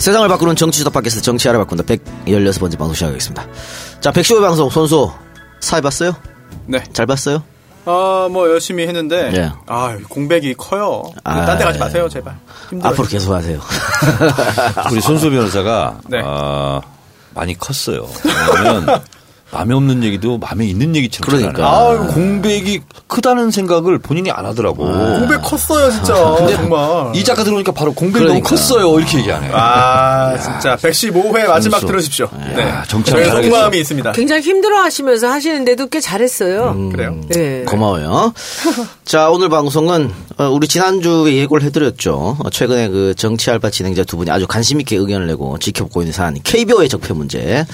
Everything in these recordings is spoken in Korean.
세상을 바꾸는 정치 수다 팟캐스트 정치하러 바꾼다 116번째 방송 시작하겠습니다. 자, 115회 방송 손수 사회 봤어요? 네. 잘 봤어요? 아, 뭐 열심히 했는데 예. 아, 공백이 커요. 아, 딴데 가지 예. 마세요, 제발. 힘들어요. 앞으로 계속 하세요. 우리 손수 변호사가 네. 아, 많이 컸어요. 왜냐면 마음에 없는 얘기도 마음에 있는 얘기처럼 그러니까. 아, 공백이 크다는 생각을 본인이 안 하더라고. 공백 컸어요, 진짜. 정말. 이 작가 들어오니까 바로 공백이 그러니까. 너무 컸어요. 이렇게 얘기하네. 아, 진짜 115회 마지막 선수. 들으십시오. 네. 야, 정치 저희 잘하겠어. 속마음이 있습니다. 굉장히 힘들어 하시면서 하시는데도 꽤 잘했어요. 그래요. 네. 고마워요. 자, 오늘 방송은 어, 우리 지난주에 예고를 해드렸죠. 어, 최근에 그 정치 알바 진행자 두 분이 아주 관심 있게 의견을 내고 지켜보고 있는 사안, KBO의 적폐 문제.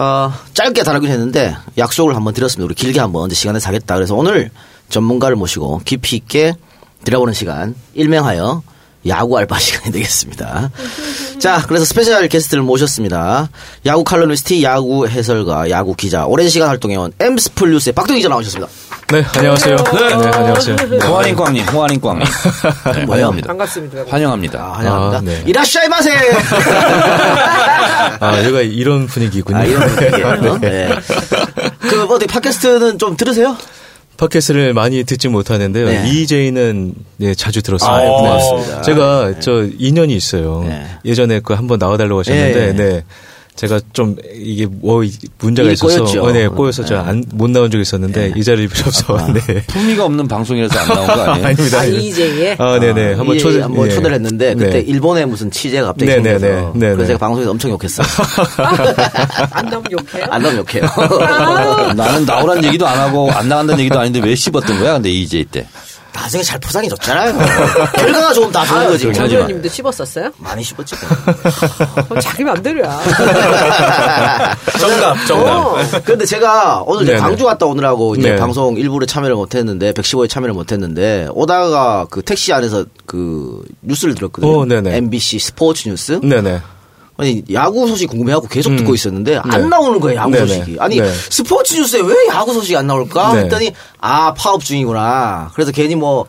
어, 짧게 다루긴 했는데 약속을 한번 드렸습니다. 우리 길게 한번 언제 시간을 사겠다. 그래서 오늘 전문가를 모시고 깊이 있게 들어보는 시간, 일명하여 야구 알바 시간이 되겠습니다. 자, 그래서 special guest를 모셨습니다. 야구 칼럼니스트, 야구 해설가, 야구 기자, 오랜 시간 활동해온 엠스플 뉴스의 박동희 기자 나오셨습니다. 네, 안녕하세요. 네, 안녕하세요. 欢迎光临, 欢迎光临. 네? 환영합니다. 반갑습니다. 환영합니다. 아, 환영합니다. 아, 네. いらっしゃいませ! 아, 여기가 이런 분위기군요. 아, 이런 분위기예요. 네. 그, 어디 팟캐스트는 좀 들으세요? 팟캐스트를 많이 듣지 못하는데요. 네. EJ는 네, 자주 들었습니다. 아, 네. 고맙습니다. 제가 저 인연이 있어요. 네. 예전에 그 한번 나와달라고 하셨는데, 네. 네. 제가 좀 이게 뭐 문제가 있어서 꼬였죠. 어, 네, 꼬여서 제못 나온 적이 있었는데 이 자리를 빌어서 네. 품위가 없는 방송이라서 안 나온 거 아니에요? 아닙니다. 아. 이제예. 아, 네네. 한번 이- 초대 한번 예. 초대를 했는데, 그때 네. 일본에 무슨 취재가 갑자기 네, 네, 생겨서. 네. 네, 그래서 네. 제가 방송에서 엄청 욕했어요. 안 나오면 욕해요? 안 나면 욕해요. 나는 나오란 얘기도 안 하고 안 나간다는 얘기도 아닌데 왜 씹었던 거야? 근데 EJ 때. 나중에 잘 포장이 좋잖아요. 결과가 좋으면 다 좋은 거지. 정 의원님도 씹었었어요? 많이 씹었지. 그럼 자기 맘대로야. 정답, 정답. 어. 그런데 제가 오늘 이제. 광주 갔다 오느라고 이제 네. 방송 일부에 참여를 못했는데 115에 참여를 못했는데 오다가 그 택시 안에서 그 뉴스를 들었거든요. 오, 네네. MBC 스포츠 뉴스. 네네. 아니 야구 소식 궁금해하고 계속 음. 듣고 있었는데 안 네. 나오는 거예요 야구 네네. 소식이. 아니 네. 스포츠 뉴스에 왜 야구 소식이 안 나올까 네. 했더니 아 파업 중이구나. 그래서 괜히 뭐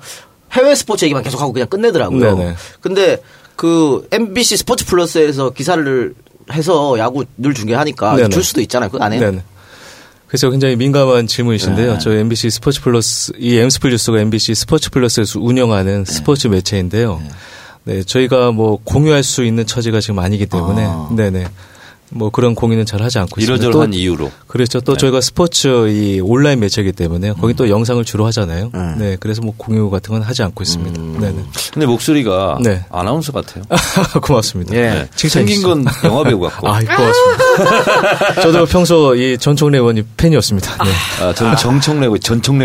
해외 스포츠 얘기만 계속 하고 그냥 끝내더라고요. 네네. 근데 그 MBC 스포츠 플러스에서 기사를 해서 야구 늘 중계하니까 네네. 줄 수도 있잖아요. 그거 안 해요? 네네. 그래서 굉장히 민감한 질문이신데요. 네. 저 MBC 스포츠 플러스 이 엠스플 뉴스가 MBC 스포츠 플러스에서 운영하는 스포츠 매체인데요. 네, 저희가 뭐 공유할 수 있는 처지가 지금 아니기 때문에 아. 네네. 뭐 그런 공유는 잘 하지 않고 있습니다. 이러저러한 또 이유로. 그렇죠. 또 저희가 스포츠 이 온라인 매체이기 때문에 거기 또 영상을 주로 하잖아요. 네. 네, 그래서 뭐 공유 같은 건 하지 않고 있습니다. 네네. 근데 목소리가 네. 아나운서 같아요. 고맙습니다. 예. 네. 생긴 건 영화 배우 같고. 아, 고맙습니다. 저도 평소 이 전총래 의원님 팬이었습니다. 네. 아, 저는 정청래고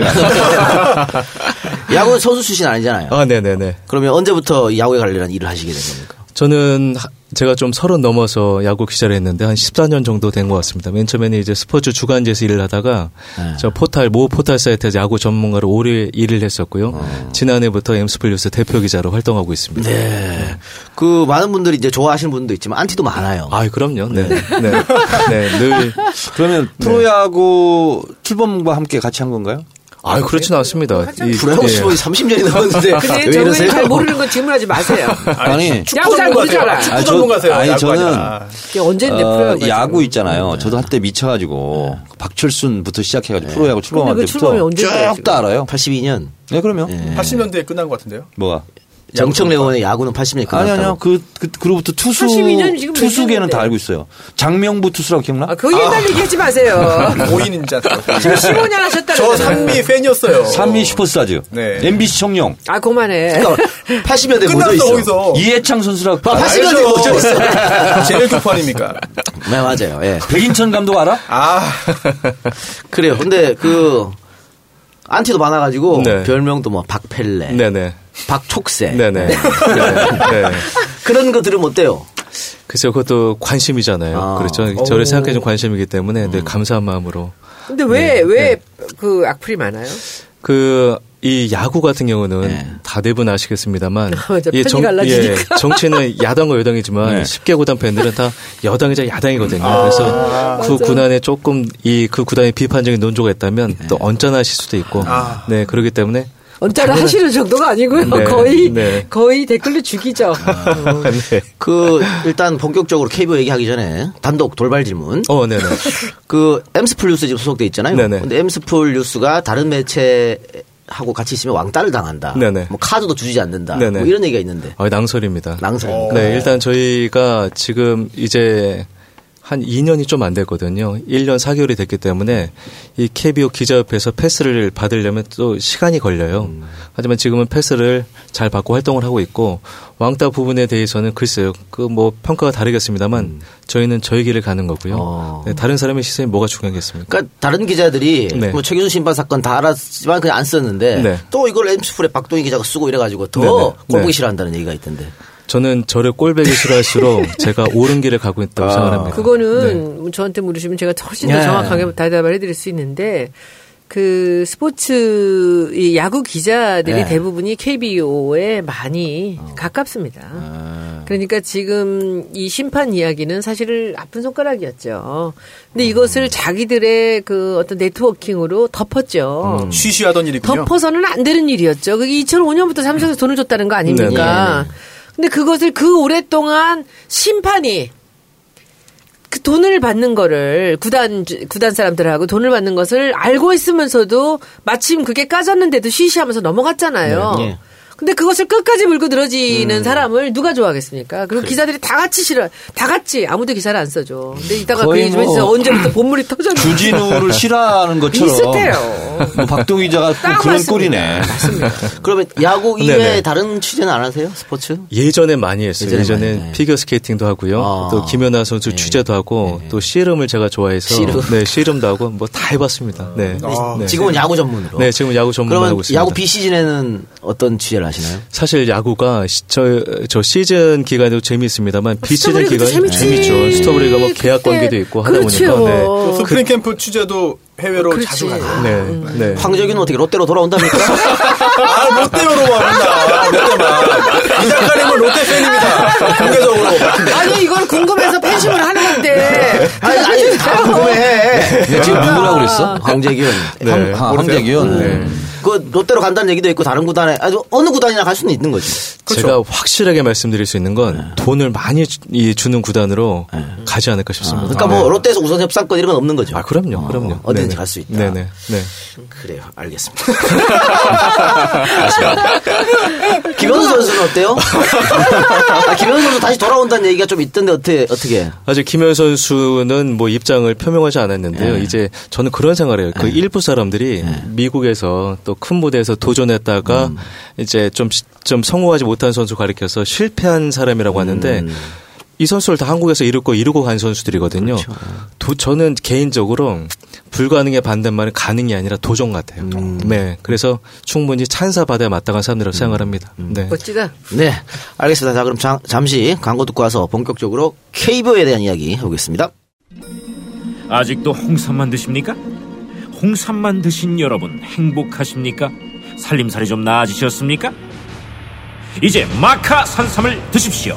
아니에요. 야구 선수 출신 아니잖아요. 아, 네네네. 그러면 언제부터 야구에 관련한 일을 하시게 된 겁니까? 저는 하- 제가 좀 서른 넘어서 야구 기자를 했는데 한 14년 정도 된 것 같습니다. 맨 처음에는 이제 스포츠 주간지에서 일을 하다가 네. 저 포탈 모 포탈 사이트에서 야구 전문가로 오래 일을 했었고요. 지난해부터 엠스플뉴스 대표 기자로 활동하고 있습니다. 네. 그 많은 분들이 이제 좋아하시는 분도 있지만 안티도 많아요. 아, 그럼요. 네. 네. 네. 늘 그러면 프로야구 출범과 함께 같이 한 건가요? 아, 그렇진 않습니다. 이- 프로야구 예. 시범이 30년이 넘었는데 근데 이러세요? 잘 모르는 건 질문하지 마세요. 아니, 야구 잘 모르잖아. 축구 아니, 저- 전문가세요. 아니, 저는 언제인데 어, 프로야구 야구 있잖아요. 저도 한때 미쳐가지고 박철순부터 시작해가지고 프로야구 그 출범이 때부터 언제인데요, 쭉다 알아요. 82년 네, 그러면 80년대에 끝난 것 같은데요. 뭐가? 정청래 의원의 야구는 80년 아니. 아니요. 그, 그 그로부터 투수 82년 지금 몇 투수계는? 다 알고 있어요. 장명부 투수라고 기억나? 아, 그 옛날 얘기하지 마세요. 고인인자. 지금 15년 하셨다는 저 산미 팬이었어요. 삼미 슈퍼스타즈. 네. MBC 청룡. 아, 그만해. 80년대 뭐죠 끝났어 있어? 거기서. 이해창 선수라고. 아, 80년대 알죠. 뭐죠 있어? 제일 교판입니까? 네 맞아요. 예. 백인천 감독 알아? 아, 그래요. 근데 그 안티도 많아가지고 네. 별명도 뭐 박펠레, 네네. 박촉새 네네. 네. 네. 그런 거 들으면 어때요? 글쎄요, 그것도 관심이잖아요. 아. 그렇죠. 저를 생각해준 관심이기 때문에 늘 감사한 마음으로. 근데 왜, 왜 그 악플이 많아요? 그, 이 야구 같은 경우는 네. 다 대부분 아시겠습니다만. 맞아, 이 편이 갈라지니까. 예, 정치는 야당과 여당이지만 네. 쉽게 구단 팬들은 다 여당이자 야당이거든요. 그래서 그 구단에 조금 이 그 구단에 비판적인 논조가 있다면 또 언짢아하실 수도 있고. 아. 네, 그렇기 때문에 언짢아 하시는 정도가 아니고요. 네, 거의 네. 거의 댓글로 죽이죠. 네. 그 일단 본격적으로 KBO 얘기하기 전에 단독 돌발 질문. 어, 네네. 그 엠스플 뉴스 지금 소속돼 있잖아요. 네네. 근데 엠스플 뉴스가 다른 매체 하고 같이 있으면 왕따를 당한다. 네네. 뭐 카드도 주지 않는다. 네네. 뭐 이런 얘기가 있는데. 아, 낭설입니다. 낭설. 네, 일단 저희가 지금 이제 한 2년이 좀 안 됐거든요. 1년 4개월이 됐기 때문에 이 KBO 기자협회에서 패스를 받으려면 또 시간이 걸려요. 하지만 지금은 패스를 잘 받고 활동을 하고 있고 왕따 부분에 대해서는 글쎄요. 그 뭐 평가가 다르겠습니다만 저희는 저희 길을 가는 거고요. 어. 네, 다른 사람의 시선이 뭐가 중요하겠습니까? 그러니까 다른 기자들이 네. 뭐 최규순 심판 사건 다 알았지만 그냥 안 썼는데 네. 또 이걸 엠스플에 박동희 기자가 쓰고 이래가지고 더 네네. 꼴보기 네. 싫어한다는 얘기가 있던데. 저는 저를 꼴배기 싫어할수록 제가 옳은 길을 가고 있다고 생각합니다. 그거는 저한테 물으시면 제가 훨씬 더 네. 정확하게 대답을 해드릴 수 있는데 그 스포츠 이 야구 기자들이 네. 대부분이 KBO에 많이 가깝습니다. 그러니까 지금 이 심판 이야기는 사실 아픈 손가락이었죠. 근데 이것을 자기들의 그 어떤 네트워킹으로 덮었죠. 쉬쉬하던 일이군요. 덮어서는 안 되는 일이었죠. 그게 2005년부터 삼성에서 돈을 줬다는 거 아닙니까? 근데 그것을 그 오랫동안 심판이 그 돈을 받는 거를 구단 구단 사람들하고 돈을 받는 것을 알고 있으면서도 마침 그게 까졌는데도 쉬쉬하면서 넘어갔잖아요. 네, 예. 근데 그것을 끝까지 물고 늘어지는 사람을 누가 좋아하겠습니까? 그리고 기자들이 다 같이 싫어, 다 같이 아무도 기사를 안 써줘. 근데 이따가 그 거의 얘기 좀뭐 해주세요. 언제부터 본물이 터졌는지. 주진우를 싫어하는 것처럼 비슷해요. 뭐 박동희 기자가 그런 맞습니다. 꼴이네. 그러면 야구 이외에 네네. 다른 취재는 안 하세요? 스포츠? 예전에 많이 했어요. 예전에 예전에 많이, 네. 피겨 스케이팅도 하고요. 아. 또 김연아 선수 취재도 하고 또 씨름을 제가 좋아해서 씨름. 네 씨름도 하고 뭐 다 해봤습니다. 네. 네. 지금은 야구 전문으로. 네 지금 야구 전문하고 그러면 있습니다. 야구 비 시즌에는 어떤 취재를 하시나요? 사실 야구가 시- 저, 저 시즌 기간에도 재미있습니다만 비시즌 스토브리그도 기간. 재밌죠. 스토브리그가 뭐 계약 관계도 있고 하다 그렇죠. 보니까 네. 그 스프링 캠프 취재도 해외로 그렇지. 자주 가요. 네. 네. 황재균은 어떻게 롯데로 돌아온답니까? 아, 롯데로 와본다. 롯데만. 이 작가님은 롯데 팬입니다. 공개적으로. 아니 이걸 궁금해서 팬심을 하는 건데. 아니, 아니, 다 궁금해. 근데 지금 누구라고 그랬어? 황재균. 네. 황, 황- 황재균. 네. 그 롯데로 간다는 얘기도 있고 다른 구단에 아니 어느 구단이나 갈 수는 있는 거지. 제가 확실하게 말씀드릴 수 있는 건 돈을 많이 주, 주는 구단으로 가지 않을까 싶습니다. 그러니까 뭐 롯데에서 우선 협상권 이런 건 없는 거죠. 아 그럼요, 그럼요. 어 디 든지 네네. 갈수 있다. 네네. 네. 그래요, 알겠습니다. 김현수 선수는 어때요? 아, 김현수 선수 다시 돌아온다는 얘기가 좀 있던데 어떻게 어떻게? 아직 김현 선수는 뭐 입장을 표명하지 않았는데요. 네. 이제 저는 그런 생각을 해요. 그 일부 사람들이 미국에서 또 큰 무대에서 도전했다가 음. 이제 좀, 시- 좀 성공하지 못한 선수 가리켜서 실패한 사람이라고 하는데 음. 이 선수를 다 한국에서 이루고 이루고 간 선수들이거든요. 그렇죠. 도- 저는 개인적으로 불가능의 반대말은 가능이 아니라 도전 같아요. 음. 네. 그래서 충분히 찬사받아야 마땅한 사람이라고 생각을 합니다. 음. 네. 멋지다. 네, 알겠습니다. 자, 그럼 자- 잠시 광고 듣고 와서 본격적으로 KBO에 대한 이야기 해보겠습니다. 아직도 홍삼만 드십니까? 홍삼만 드신 여러분 행복하십니까? 살림살이 좀 나아지셨습니까? 이제 마카 산삼을 드십시오.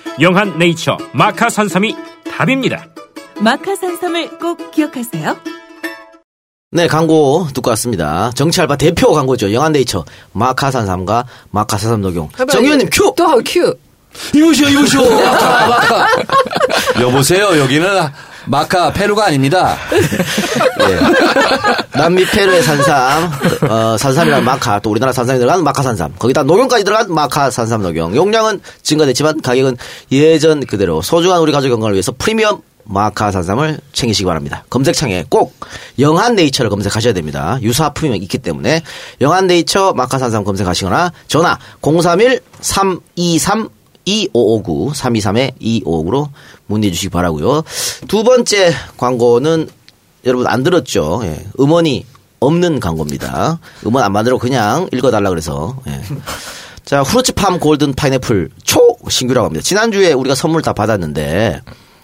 영한 네이처 마카 산삼이 답입니다. 마카 산삼을 꼭 기억하세요. 네, 광고 듣고 왔습니다. 정치알바 대표 광고죠. 영한네이처 마카산삼과 마카산삼 녹용. 정 의원님 큐. 또 큐. 이보시오, 이보시오. 여보세요, 여기는 마카 페루가 아닙니다. 예. 남미 페루의 산삼, 어, 산삼이라는 마카, 또 우리나라 산삼이 들어간 마카 산삼, 거기다 녹용까지 들어간 마카 산삼 녹용. 용량은 증가됐지만 가격은 예전 그대로 소중한 우리 가족 건강을 위해서 프리미엄 마카 산삼을 챙기시기 바랍니다. 검색창에 꼭 영한 네이처를 검색하셔야 됩니다. 유사품이 있기 때문에 영한 네이처 마카 산삼 검색하시거나 전화 031 323 2559 323에 2559로 문의해 주시기 바라고요. 두 번째 광고는 여러분 안 들었죠? 예. 음원이 없는 광고입니다. 음원 안 만들어 그냥 읽어달라 그래서. 예. 자, 후르츠팜 골든 파인애플 초 신규라고 합니다. 지난주에 우리가 선물 다 받았는데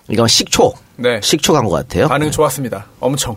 이건 식초. 네. 식초 광고 같아요. 반응 좋았습니다. 엄청.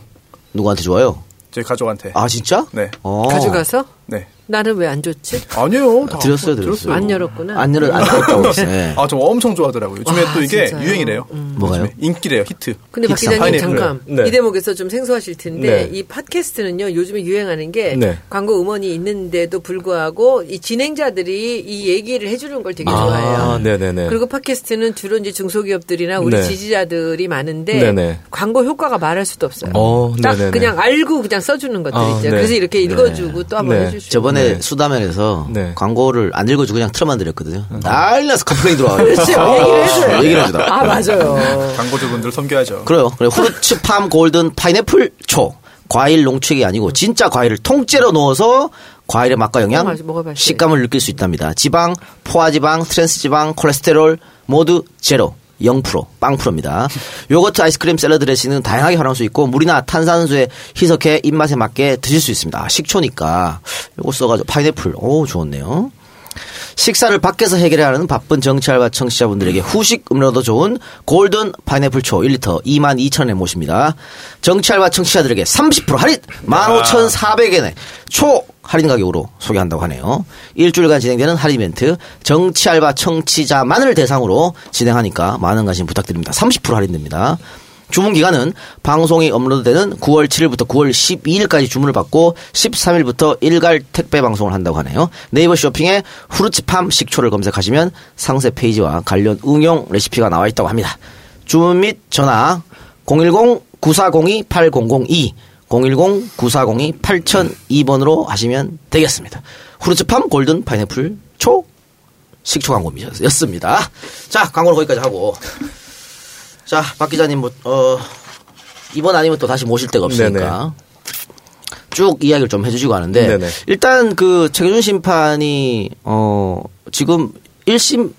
누구한테 좋아요? 저희 가족한테. 아, 진짜? 네. 어. 가져가서 네. 나는 왜안 줬지? 아니에요. 다 드렸어요, 들었어요. 드렸어요. 안 열었구나. 안 열어, 안 열었다고 했어요. 예. 아, 저 엄청 좋아하더라고요. 요즘에 와, 또 이게 진짜요? 유행이래요. 뭐가요? 요즘에 인기래요. 히트. 근데 박 기자님. 잠깐 네. 이 대목에서 좀 생소하실 텐데 네. 이 팟캐스트는요 요즘에 유행하는 게 네. 광고 음원이 있는데도 불구하고 이 진행자들이 이 얘기를 해주는 걸 되게 아, 좋아해요. 네네네. 그리고 팟캐스트는 주로 이제 중소기업들이나 우리 네. 지지자들이 많은데 네네. 광고 효과가 말할 수도 없어요. 어, 딱 네네네. 그냥 알고 그냥 써주는 것들 아, 있죠. 네. 그래서 이렇게 읽어주고 또 한번 네. 해주시고. 저번에 네. 수다면에서 네. 광고를 안 읽어주고 그냥 틀어만 드렸거든요. 난리 나서 complain 들어와요. 그렇죠. 얘기를 해줘요. 얘기를 해주다. 아 맞아요. 광고주분들 섬겨야죠. 그래요. 그래 후르츠 팜 골든 파인애플 초. 과일 농축이 아니고 진짜 과일을 통째로 넣어서 과일의 맛과 영양, 먹어봐야지, 먹어봐야지. 식감을 느낄 수 있답니다. 지방, 포화지방, 트랜스지방, 콜레스테롤 모두 제로. 0% 빵프로입니다. 요거트 아이스크림 샐러드 드레싱은 다양하게 활용할 수 있고 물이나 탄산수에 희석해 입맛에 맞게 드실 수 있습니다. 아, 식초니까 요거 써가지고 파인애플 오 좋았네요. 식사를 밖에서 해결해야 하는 바쁜 정치알바 청취자분들에게 후식 음료도 좋은 골든 파인애플 초 1리터 22,000원에 모십니다. 정치알바 청취자들에게 30% 할인 15,400원에 초 할인 가격으로 소개한다고 하네요. 일주일간 진행되는 할인 이벤트 정치 알바 청취자만을 대상으로 진행하니까 많은 관심 부탁드립니다. 30% 할인됩니다. 주문 기간은 방송이 업로드되는 9월 7일부터 9월 12일까지 주문을 받고 13일부터 일괄 택배 발송을 한다고 하네요. 네이버 쇼핑에 후르츠팜 식초를 검색하시면 상세 페이지와 관련 응용 레시피가 나와 있다고 합니다. 주문 및 전화 010-9402-8002 010-9402-8002번으로 하시면 되겠습니다. 후르츠팜 골든 파인애플 초 식초 광고였습니다. 자, 광고는 거기까지 하고 자, 박 기자님, 뭐, 어, 이번 아니면 또 다시 모실 데가 없으니까. 쭉 이야기를 좀 해주시고 하는데. 네네. 일단 그 최규준 심판이, 어, 지금 1심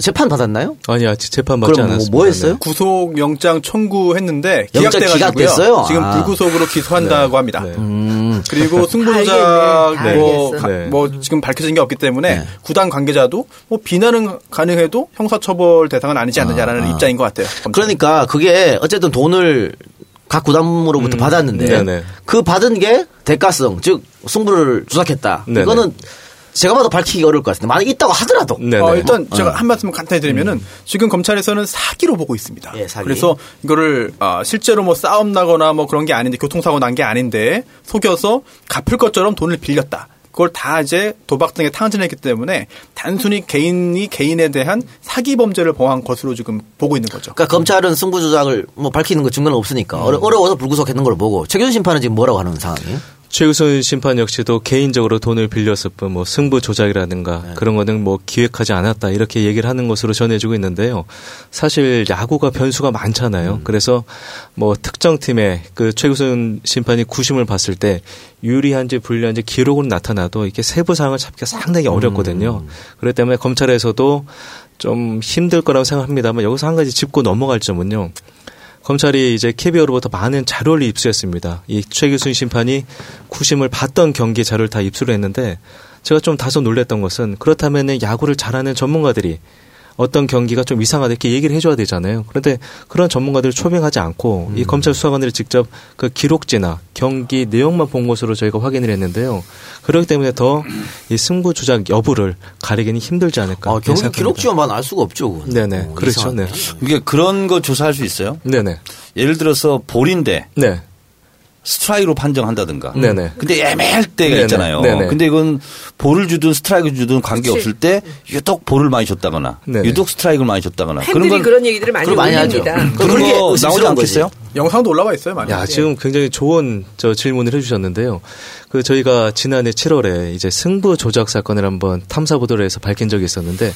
재판 받았나요? 아니, 아직 재판 받지 그럼 뭐, 않았습니다. 뭐 했어요? 구속 영장 청구했는데 영장 기각돼 가지고요. 기각됐어요? 지금 아. 불구속으로 기소한다고 합니다. 네. 음, 그리고 승부조작 다 뭐, 네. 뭐 지금 밝혀진 게 없기 때문에 네. 구단 관계자도 뭐 비난은 가능해도 형사처벌 대상은 아니지 않느냐라는 입장인 것 같아요. 검찰은. 그러니까 그게 어쨌든 돈을 각 구단으로부터 받았는데 네네. 그 받은 게 대가성, 즉 승부를 조작했다. 네네. 이거는 제가 봐도 밝히기 어려울 것 같은데 만약 있다고 하더라도 네네. 어, 일단 제가 한 말씀 간단히 드리면은 지금 검찰에서는 사기로 보고 있습니다. 예, 사기. 그래서 이거를 아, 실제로 뭐 싸움 나거나 뭐 그런 게 아닌데 교통사고 난 게 아닌데 속여서 갚을 것처럼 돈을 빌렸다. 그걸 다 이제 도박 등에 탕진했기 때문에 단순히 개인이 개인에 대한 사기 범죄를 범한 것으로 지금 보고 있는 거죠. 그러니까 검찰은 승부 조작을 뭐 밝히는 거 증거는 없으니까 어려, 어려워서 불구속했는 걸 보고 최규준 심판은 지금 뭐라고 하는 상황이에요? 최우선 심판 역시도 개인적으로 돈을 빌렸을 뿐 뭐 승부 조작이라든가 네. 그런 거는 뭐 기획하지 않았다 이렇게 얘기를 하는 것으로 전해지고 있는데요. 사실 야구가 변수가 많잖아요. 음. 그래서 뭐 특정 팀의 그 최우선 심판이 구심을 봤을 때 유리한지 불리한지 기록으로 나타나도 이게 세부 사항을 잡기가 상당히 어렵거든요. 음. 그렇기 때문에 검찰에서도 좀 힘들 거라고 생각합니다만 여기서 한 가지 짚고 넘어갈 점은요. 검찰이 이제 KBO로부터 많은 자료를 입수했습니다. 이 최규순 심판이 구심을 봤던 경기 자료를 다 입수를 했는데 제가 좀 다소 놀랬던 것은 그렇다면 야구를 잘하는 전문가들이 어떤 경기가 좀 이상하다 이렇게 얘기를 해줘야 되잖아요. 그런데 그런 전문가들을 초빙하지 않고 이 검찰 수사관들이 직접 그 기록지나 경기 내용만 본 것으로 저희가 확인을 했는데요. 그렇기 때문에 더 이 승부 조작 여부를 가리기는 힘들지 않을까. 아, 경기. 기록지만 알 수가 없죠. 그건. 네네. 어, 그렇죠. 이상하네. 네. 이게 그런 거 조사할 수 있어요? 네네. 예를 들어서 볼인데 네. 스트라이크로 판정한다든가. 네네. 근데 애매할 때가 네네. 있잖아요. 네네. 근데 이건 볼을 주든 스트라이크 주든 관계 없을 때 유독 볼을 많이 줬다거나 네네. 유독 스트라이크를 많이 줬다거나 팬들이 건 그런 얘기들을 많이 많이 하죠. 그- 그런 거 나오지 거지. 않겠어요? 영상도 올라와 있어요, 많이. 야, 지금 굉장히 좋은 저 질문을 해 주셨는데요. 그 저희가 지난해 7월에 이제 승부 조작 사건을 한번 탐사 보도를 해서 밝힌 적이 있었는데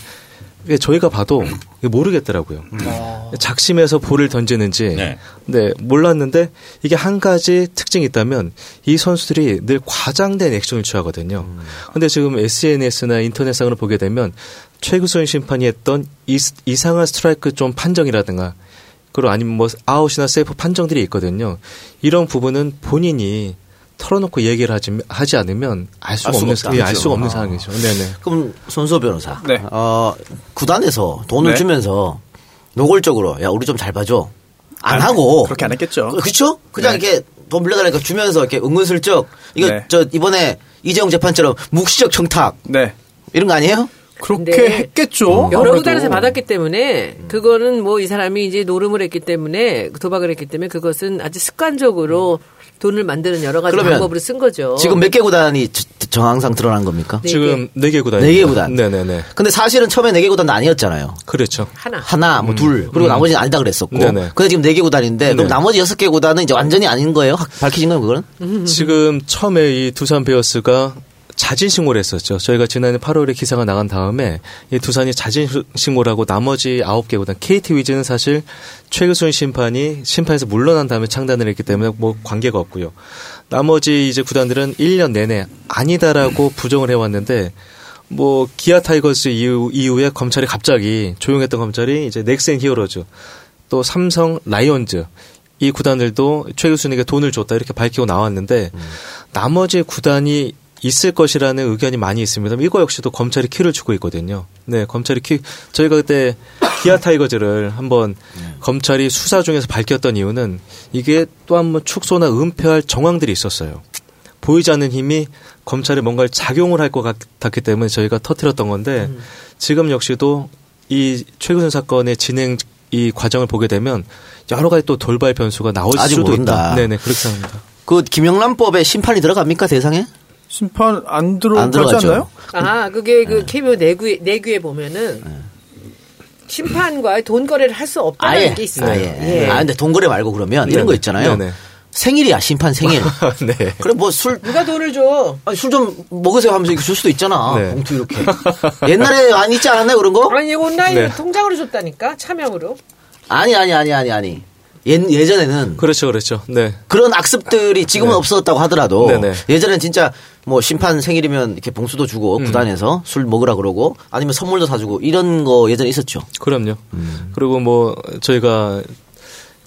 저희가 봐도 모르겠더라고요. 작심해서 볼을 던지는지 네. 네, 몰랐는데 이게 한 가지 특징이 있다면 이 선수들이 늘 과장된 액션을 취하거든요. 근데 지금 SNS나 인터넷상으로 보게 되면 최규순 심판이 했던 이, 이상한 스트라이크 좀 판정이라든가 그리고 아니면 뭐 아웃이나 세이프 판정들이 있거든요. 이런 부분은 본인이 털어놓고 얘기를 하지, 하지 않으면 알 수가 알 수가 없는 없다. 예, 알 그렇죠. 수가 없는 아. 상황이죠. 네네. 그럼 손수호 변호사. 네. 어, 구단에서 돈을 네. 주면서 노골적으로 야 우리 좀 잘 봐줘. 안 하고 그렇게 안 했겠죠. 그렇죠? 그냥 네. 이렇게 돈 빌려달라니까 주면서 이렇게 은근슬쩍 이거 네. 저 이번에 이재용 재판처럼 묵시적 청탁 네. 이런 거 아니에요? 그렇게 했겠죠. 여러 아무래도. 구단에서 받았기 때문에 그거는 뭐 이 사람이 이제 노름을 했기 때문에 도박을 했기 때문에 그것은 아주 습관적으로 돈을 만드는 여러 가지 그러면 방법으로 쓴 거죠. 지금 몇 개 구단이 저- 정황상 드러난 겁니까? 네 지금 네 개 구단. 네개 구단. 네네네. 근데 사실은 처음에 네 개 구단도 아니었잖아요. 그렇죠. 하나. 하나, 뭐 둘, 그리고 나머지는 아니다 그랬었고. 네네. 근데 지금 네 개 구단인데, 그럼 네. 나머지 여섯 개 구단은 이제 완전히 아닌 거예요? 확 밝혀진 거예요, 그거는? 지금 처음에 이 두산 베어스가 자진 신고를 했었죠. 저희가 지난해 8월에 기사가 나간 다음에 이 두산이 자진 신고를 하고 나머지 9개 구단 KT 위즈는 사실 최규순 심판이 심판에서 물러난 다음에 창단을 했기 때문에 뭐 관계가 없고요. 나머지 이제 구단들은 1년 내내 아니다라고 부정을 해왔는데 뭐 기아 타이거즈 이후, 이후에 검찰이 갑자기 조용했던 검찰이 이제 넥센 히어로즈 또 삼성 라이온즈 이 구단들도 최규순에게 돈을 줬다 이렇게 밝히고 나왔는데 나머지 구단이 있을 것이라는 의견이 많이 있습니다. 이거 역시도 검찰이 키를 주고 있거든요. 네, 검찰이 키 저희가 그때 기아 타이거즈를 한번 검찰이 수사 중에서 밝혔던 이유는 이게 또 한번 축소나 은폐할 정황들이 있었어요. 보이지 않는 힘이 검찰에 뭔가를 작용을 할 것 같았기 때문에 저희가 터뜨렸던 건데 지금 역시도 이 최근선 사건의 진행 이 과정을 보게 되면 여러 가지 또 돌발 변수가 나올 수도 모른다. 있다. 네네 그렇게 생각합니다. 그 김영란법에 심판이 들어갑니까, 대상에? 심판 안안 들어가지. 않나요? 아, 그게 그 KBO 내규에, 내규에 보면은 심판과의 돈 거래를 할 수 없다는 아예. 게 있어요. 아예. 예. 아, 근데 동거래 말고 그러면 이런 네네. 거 있잖아요. 네네. 생일이야, 심판 생일. 네. 그래, 뭐 술, 누가 돈을 줘? 술 좀 먹으세요 하면서 이거 줄 수도 있잖아. 네. 봉투 이렇게. 옛날에 안 있지 않았나요, 그런 거? 아니 온라인으로 네. 통장으로 줬다니까 차명으로. 아니, 아니, 아니, 아니, 아니. 예, 예전에는 그렇죠, 그렇죠. 네. 그런 악습들이 지금은 네. 없어졌다고 하더라도 네네. 예전엔 진짜 뭐 심판 생일이면 이렇게 봉수도 주고 음. 구단에서 술 먹으라 그러고 아니면 선물도 사주고 이런 거 예전에 있었죠. 그럼요. 음. 그리고 뭐 저희가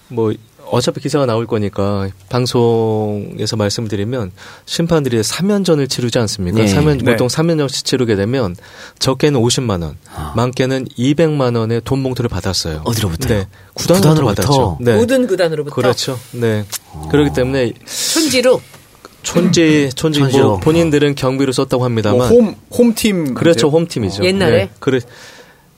뭐 어차피 기사가 나올 거니까 방송에서 말씀드리면 심판들이 3연전을 치르지 않습니까? 네. 3연, 네. 보통 3연전씩 치르게 되면 적게는 50만 원, 많게는 200만 원의 돈 봉투를 받았어요. 아. 어디로부터요? 네. 구단으로부터 구단으로부터? 받았죠. 네. 모든 구단으로부터 그렇죠. 네. 그렇기 때문에 촌지로 촌지 촌지 촌지로. 뭐 본인들은 경비로 썼다고 합니다만 뭐 홈, 홈팀. 그렇죠. 홈팀이죠. 옛날에? 네. 그래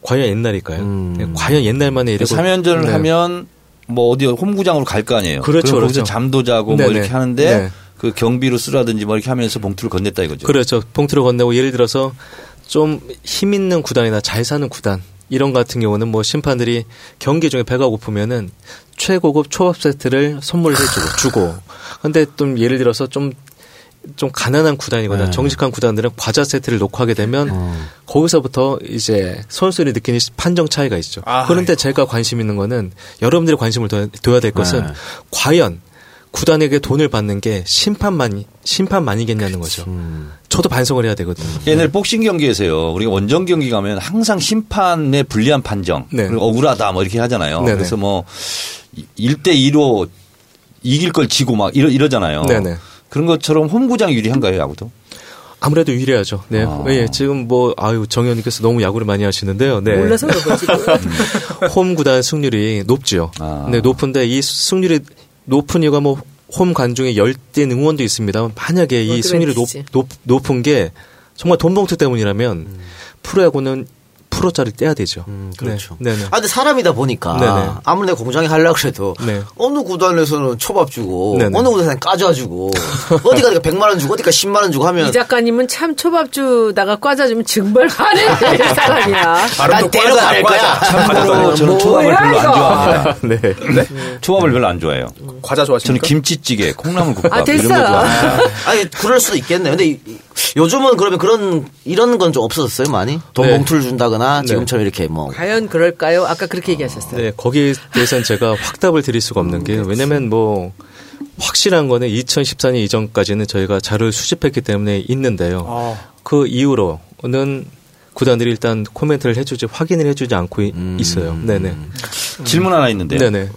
과연 옛날일까요? 음. 네, 과연 옛날만에 이러고 3연전을 네. 하면 뭐 어디 홈구장으로 갈 거 아니에요. 그렇죠, 그렇죠. 잠도 자고 뭐 네네. 이렇게 하는데 네. 그 경비로 쓰라든지 뭐 이렇게 하면서 봉투를 건넸다 이거죠. 그렇죠. 봉투를 건네고 예를 들어서 좀 힘 있는 구단이나 잘 사는 구단 이런 거 같은 경우는 뭐 심판들이 경기 중에 배가 고프면은 최고급 초밥 세트를 선물을 해주고 주고. 근데 좀 예를 들어서 좀좀 가난한 구단이거나 네. 정직한 구단들은 과자 세트를 놓고 하게 되면 어. 거기서부터 이제 선수들이 느끼는 판정 차이가 있죠. 아, 그런데 제가 관심 있는 거는 여러분들이 관심을 둬야, 둬야 될 것은 네. 과연 구단에게 돈을 받는 게 심판만이 심판만이겠냐는 거죠. 음. 저도 반성을 해야 되거든요. 옛날 복싱 경기에서요. 우리가 원정 경기 가면 항상 심판의 불리한 판정, 네. 그리고 억울하다 뭐 이렇게 하잖아요. 네네. 그래서 뭐 1대 2로 이길 걸 지고 막 이러, 이러잖아요. 네네. 그런 것처럼 홈구장 유리한가요, 야구도? 아무래도 유리하죠. 네. 아. 예, 지금 뭐 아유 정현님께서 너무 야구를 많이 하시는데요. 네. 몰라서 그런 거지. 홈 구단 승률이 높지요. 아. 네, 높은데 이 승률이 높은 이유가 뭐 홈 관중의 열띤 응원도 있습니다. 만약에 이 승률이 높. 높, 높은 게 정말 돈 봉투 때문이라면 프로야구는 프로짜리 떼야 되죠. 그렇죠. 네, 네. 아, 근데 사람이다 보니까 네네. 아무리 내가 공장에 하려고 해도 네. 어느 구단에서는 초밥 주고 네네. 어느 구단에서는 까줘주고 어디가 100만 원 주고 어디 가 10만 원 주고 하면 이 작가님은 참 초밥 주다가 과자 주면 정말 화내는 사람이야. 난 데려갈 거야. 참고로 저는 뭐야, 초밥을 별로? 안 좋아합니다. 네. 초밥을 별로 안 좋아해요. 과자 저는 좋아하십니까? 김치찌개, 콩나물국밥 아, 이런 거 됐어요. 좋아해요. 아니 그럴 수도 있겠네. 근데 요즘은 그러면 그런 이런 건 좀 없어졌어요 많이 돈 네. 봉투를 준다거나 네. 지금처럼 이렇게 뭐 과연 그럴까요? 아까 그렇게 얘기하셨어요. 네, 거기에 대해서는 제가 확답을 드릴 수가 없는 게 왜냐면 뭐 확실한 거는 2014년 이전까지는 저희가 자료를 수집했기 때문에 있는데요. 아. 그 이후로는 구단들이 일단 코멘트를 해주지 확인을 해주지 않고 이- 있어요. 네네. 질문 하나 있는데 네네.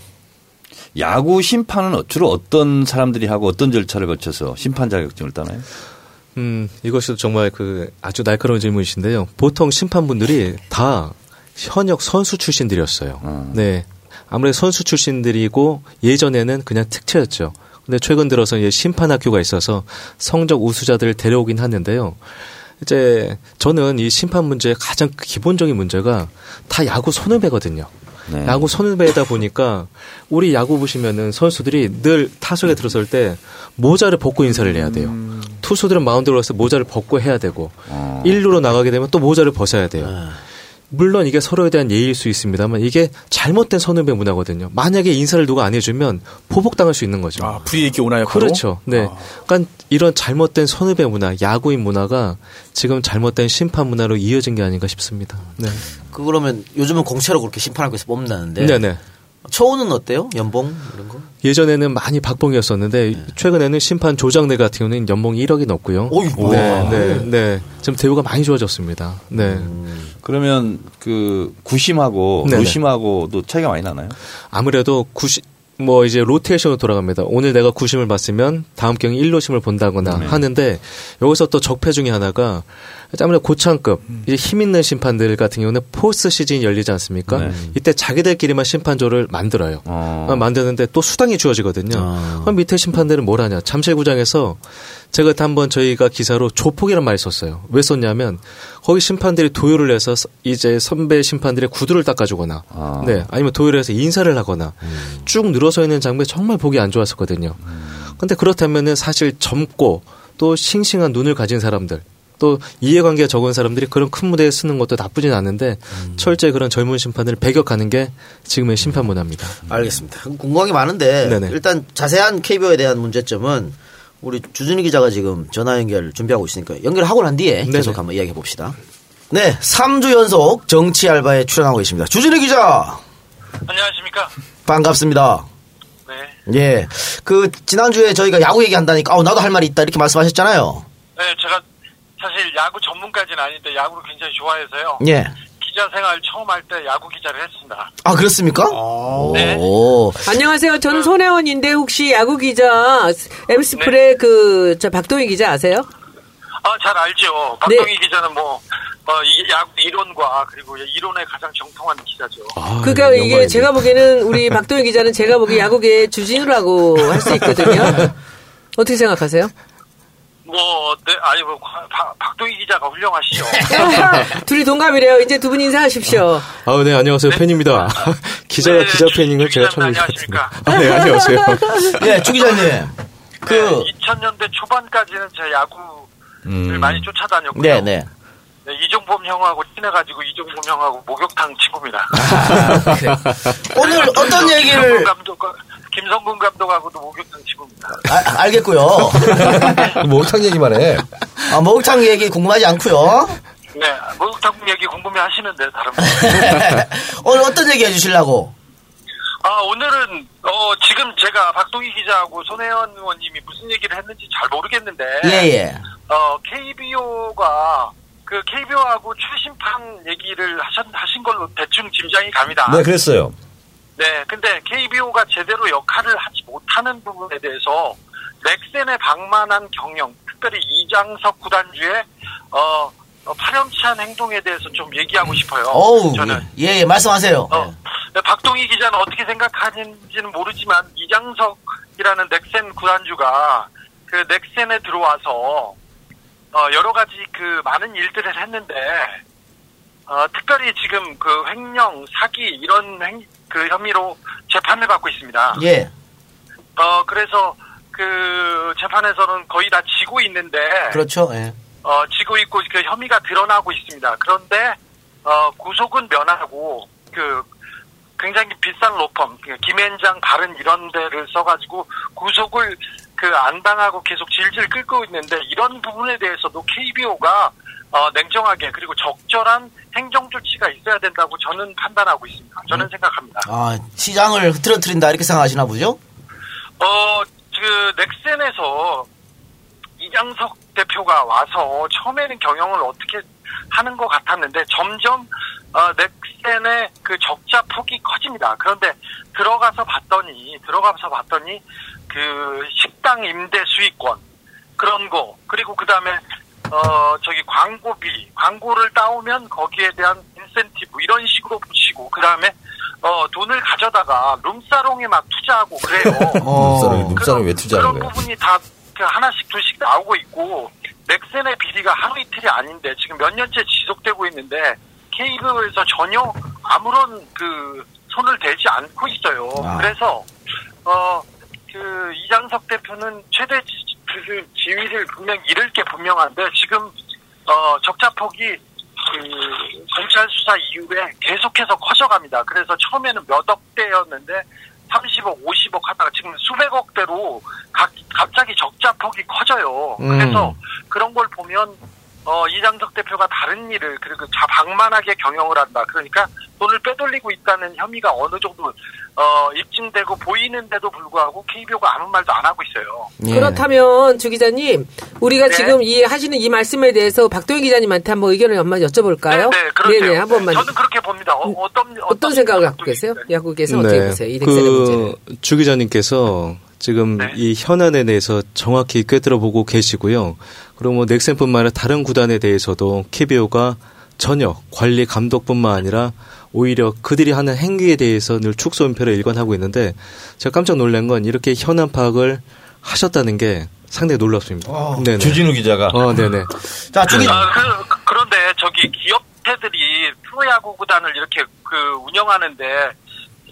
야구 심판은 주로 어떤 사람들이 하고 어떤 절차를 거쳐서 심판 자격증을 따나요? 음, 이것이 정말 그 아주 날카로운 질문이신데요. 보통 심판분들이 다 현역 선수 출신들이었어요. 음. 네. 아무래도 선수 출신들이고 예전에는 그냥 특채였죠. 근데 최근 들어서 이제 심판 학교가 있어서 성적 우수자들을 데려오긴 하는데요. 이제 저는 이 심판 문제의 가장 기본적인 문제가 다 야구 손해배거든요. 네. 야구 손해배다 보니까 우리 야구 보시면은 선수들이 늘 타석에 들어설 때 모자를 벗고 인사를 해야 돼요. 투수들은 마운드로 가서 모자를 벗고 해야 되고 어. 일 1루로 나가게 되면 또 모자를 벗어야 돼요. 물론 이게 서로에 대한 예의일 수 있습니다만 이게 잘못된 선후배 문화거든요. 만약에 인사를 누가 안 해주면 보복당할 수 있는 거죠. 아, 불이익이 오나요? 그렇죠. 네. 그러니까 이런 잘못된 선후배 문화, 야구인 문화가 지금 잘못된 심판 문화로 이어진 게 아닌가 싶습니다. 네. 그 그러면 요즘은 공채로 그렇게 심판학교에서 뽑는다는데 네, 네. 처우는 어때요? 연봉 이런 거? 예전에는 많이 박봉이었었는데 최근에는 심판 조장대 같은 경우는 연봉이 1억이 넘고요. 어이, 네, 우와. 네, 네. 지금 대우가 많이 좋아졌습니다. 네. 그러면 그 구심하고 네네. 무심하고도 차이가 많이 나나요? 아무래도 구시 뭐 이제 로테이션으로 돌아갑니다. 오늘 내가 구심을 봤으면 다음 경기 1로심을 본다거나 하는데 여기서 또 적폐 중에 하나가 아무래도 고창급 이제 힘 있는 심판들 같은 경우는 포스트 시즌이 열리지 않습니까? 네. 이때 자기들끼리만 심판조를 만들어요. 어. 아, 만드는데 또 수당이 주어지거든요. 아. 그럼 밑에 심판들은 뭘 하냐? 잠실구장에서 제가 한번 저희가 기사로 조폭이란 말을 썼어요. 왜 썼냐면 거기 심판들이 도요를 해서 서- 이제 선배 심판들의 구두를 닦아주거나, 아. 네, 아니면 도요를 해서 인사를 하거나 쭉 늘어서 있는 장면이 정말 보기 안 좋았었거든요. 근데 그렇다면은 사실 젊고 또 싱싱한 눈을 가진 사람들. 또 이해관계가 적은 사람들이 그런 큰 무대에 쓰는 것도 나쁘진 않은데 철저히 그런 젊은 심판을 배격하는 게 지금의 심판 문화입니다. 알겠습니다. 궁금한 게 많은데 네네. 일단 자세한 KBO에 대한 문제점은 우리 주준희 기자가 지금 전화 연결 준비하고 있으니까 연결하고 난 뒤에 네네. 계속 한번 이야기해 봅시다. 네, 3주 연속 정치 알바에 출연하고 계십니다. 주준희 기자 안녕하십니까. 반갑습니다. 네. 예, 그 지난주에 저희가 야구 얘기한다니까 어, 나도 할 말이 있다 이렇게 말씀하셨잖아요. 네, 제가 사실 야구 전문까지는 아닌데 야구를 굉장히 좋아해서요. 예. 기자 생활 처음 할 때 야구 기자를 했습니다. 아 그렇습니까? 네. 오. 안녕하세요. 저는 손혜원인데 혹시 야구 기자 엠스플의 그저 박동희 기자 아세요? 아, 잘 알죠. 박동희 기자는 뭐, 어, 이 야구 이론과 그리고 이론에 가장 정통한 기자죠. 그러니까 이게 제가 보기에는 우리 박동희 기자는 제가 보기에 야구계 주진우라고 할 수 있거든요. 어떻게 생각하세요? 뭐, 네, 아니, 뭐, 박- 박동희 기자가 훌륭하시죠. 둘이 동갑이래요. 이제 두 분 인사하십시오. 아, 네, 안녕하세요. 팬입니다. 기자가 네, 기자 주- 팬인 걸주 제가 기자님 처음 읽었습니다. 안녕하십니까. 아, 네, 안녕하세요. 예, 주 기자님. 그 네, 2000년대 초반까지는 제 야구를 많이 쫓아다녔고요. 네, 네. 네, 이종범 형하고 친해가지고 이종범 형하고 목욕탕 친구입니다. 오늘 어떤 얘기를 감독, 김성근 감독하고도 목욕탕 친구입니다. 아, 알겠고요. 목욕탕 얘기만 해. 아, 목욕탕 얘기 궁금하지 않고요. 네, 목욕탕 얘기 궁금해 하시는데 다른 분. 오늘 어떤 얘기 해주시려고? 아, 오늘은, 어, 지금 제가 박동희 기자하고 손혜원 의원님이 무슨 얘기를 했는지 잘 모르겠는데. 예, 예. 어, KBO가 그 KBO하고 최심판 얘기를 하신, 하신 걸로 대충 짐작이 갑니다. 네, 그랬어요. 네, 근데 KBO가 제대로 역할을 하지 못하는 부분에 대해서 넥센에 방만한 경영, 특별히 이장석 구단주의 어, 어, 파렴치한 행동에 대해서 좀 얘기하고 싶어요. 어우, 저는 예, 예, 말씀하세요. 어, 네, 박동희 기자는 어떻게 생각하는지는 모르지만 이장석이라는 넥센 구단주가 그 넥센에 들어와서 어, 여러 가지 그 많은 일들을 했는데 어, 특별히 지금 그 횡령, 사기 이런 행, 그 혐의로 재판을 받고 있습니다. 예. 어, 그래서 그 재판에서는 거의 다 지고 있는데 그렇죠. 예. 어, 지고 있고 그 혐의가 드러나고 있습니다. 그런데 어, 구속은 면하고 그 굉장히 비싼 로펌, 그 김앤장 바른 이런 데를 써가지고 구속을 그 안 당하고 계속 질질 끌고 있는데 이런 부분에 대해서도 KBO가 어, 냉정하게 그리고 적절한 행정 조치가 있어야 된다고 저는 판단하고 있습니다. 저는 생각합니다. 아, 시장을 흐트러뜨린다 이렇게 생각하시나 보죠? 어, 그 넥센에서 이장석 대표가 와서 처음에는 경영을 어떻게 하는 것 같았는데 점점 어, 넥센의 그 적자 폭이 커집니다. 그런데 들어가서 봤더니 들어가서 봤더니 그 식당 임대 수익권 그런 거 그리고 그 다음에 어 저기 광고비 광고를 따오면 거기에 대한 인센티브 이런 식으로 붙이고 그 다음에 어 돈을 가져다가 룸사롱에 막 투자하고 그래요. 눈사람이 눈사람이 왜 투자하는 그런 거야? 부분이 다그 하나씩 둘씩 나오고 있고 넥센의 비리가 하루 이틀이 아닌데 지금 몇 년째 지속되고 있는데 KBO에서 전혀 아무런 그 손을 대지 않고 있어요. 아. 그래서 어 그 이장석 대표는 최대 지, 그 지위를 분명 잃을 게 분명한데 지금 어 적자 폭이 그 검찰 수사 이후에 계속해서 커져갑니다. 그래서 처음에는 몇 억대였는데 30억, 50억 하다가 지금 수백억대로 각, 갑자기 적자 폭이 커져요. 음. 그래서 그런 걸 보면 어, 이장석 대표가 다른 일을 그리고 자 방만하게 경영을 한다. 그러니까 돈을 빼돌리고 있다는 혐의가 어느 정도 어, 입증되고 보이는데도 불구하고 KBO가 아무 말도 안 하고 있어요. 예. 그렇다면 주 기자님, 우리가 네. 지금 이 하시는 이 말씀에 대해서 박동희 기자님한테 한번 의견을 한번 여쭤볼까요? 네, 그렇죠. 네네, 한 번만. 저는 그렇게 봅니다. 어, 어떤 어떤 생각을 갖고 계세요? 야구께서 어떻게 보세요? 이 넥센의 문제를. 그, 주 기자님께서 지금 네. 이 현안에 대해서 정확히 꿰뚫어 보고 계시고요. 그리고 뭐 넥센뿐만 아니라 다른 구단에 대해서도 KBO가 전혀 관리 감독뿐만 아니라 오히려 그들이 하는 행위에 대해서 늘 축소 은폐를 일관하고 있는데 제가 깜짝 놀란 건 이렇게 현안 파악을 하셨다는 게 상당히 놀랍습니다. 네네. 주진우 기자가 어, 네네. 자, 주기 아, 그, 그- 그런데 저기 기업체들이 프로야구 구단을 이렇게 그 운영하는데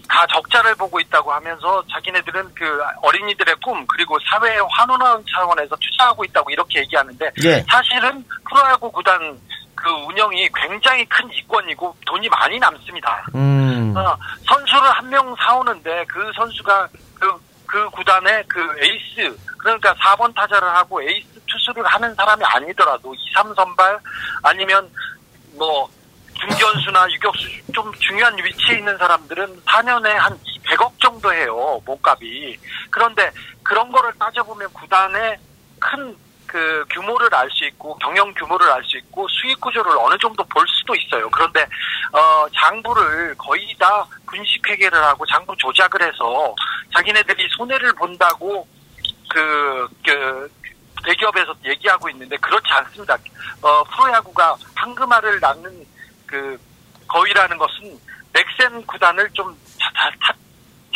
다 적자를 보고 있다고 하면서 자기네들은 그 어린이들의 꿈 그리고 사회에 환원하는 차원에서 투자하고 있다고 이렇게 얘기하는데 예. 사실은 프로야구 구단 그 운영이 굉장히 큰 이권이고 돈이 많이 남습니다. 음. 어, 선수를 한 명 사오는데 그 선수가 그, 그 구단의 그 에이스, 그러니까 4번 타자를 하고 에이스 투수를 하는 사람이 아니더라도 2, 3선발 아니면 뭐 중견수나 유격수 좀 중요한 위치에 있는 사람들은 4년에 한 100억 정도 해요, 몸값이. 그런데 그런 거를 따져보면 구단의 큰 그 규모를 알 수 있고 경영 규모를 알 수 있고 수익 구조를 어느 정도 볼 수도 있어요. 그런데 어 장부를 거의 다 군식 회계를 하고 장부 조작을 해서 자기네들이 손해를 본다고 그, 그 대기업에서 얘기하고 있는데 그렇지 않습니다. 어 프로야구가 황금알을 낳는 그 거위라는 것은 넥센 구단을 좀 자, 자, 자,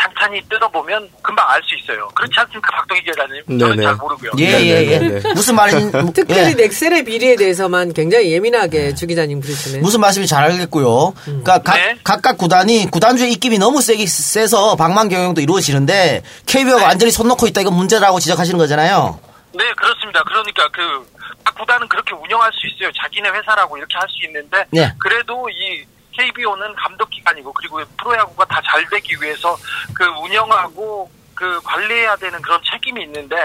찬찬히 뜯어보면 금방 알 수 있어요. 그렇지 않습니까, 박동희 기자님? 저는. 잘 모르고요. 예, 예, 예. 네네네. 무슨 말인, 특별히 예. 넥센의 비리에 대해서만 굉장히 예민하게 주 기자님 그러시네. 무슨 말씀인지 잘 알겠고요. 그러니까 각, 네. 각각 구단이 구단주의 입김이 너무 세게 세서 방만 경영도 이루어지는데 KBO가 완전히 손 놓고 있다 이건 문제라고 지적하시는 거잖아요. 네, 그렇습니다. 그러니까 그, 각 구단은 그렇게 운영할 수 있어요. 자기네 회사라고 이렇게 할 수 있는데, 네. 그래도 이 KBO는 감독 기관이고, 그리고 프로야구가 다 잘 되기 위해서 그 운영하고 그 관리해야 되는 그런 책임이 있는데,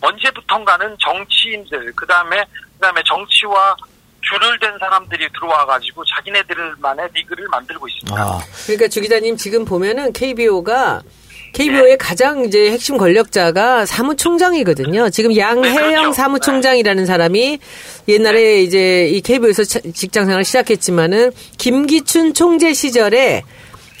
언제부턴가는 정치인들, 그 다음에, 그 다음에 정치와 줄을 댄 사람들이 들어와가지고 자기네들만의 리그를 만들고 있습니다. 아, 그러니까 주 기자님 지금 보면은 KBO가 KBO의 가장 이제 핵심 권력자가 사무총장이거든요. 지금 양혜영 그렇죠. 사무총장이라는 사람이 옛날에 이제 이 KBO에서 직장 생활을 시작했지만은 김기춘 총재 시절에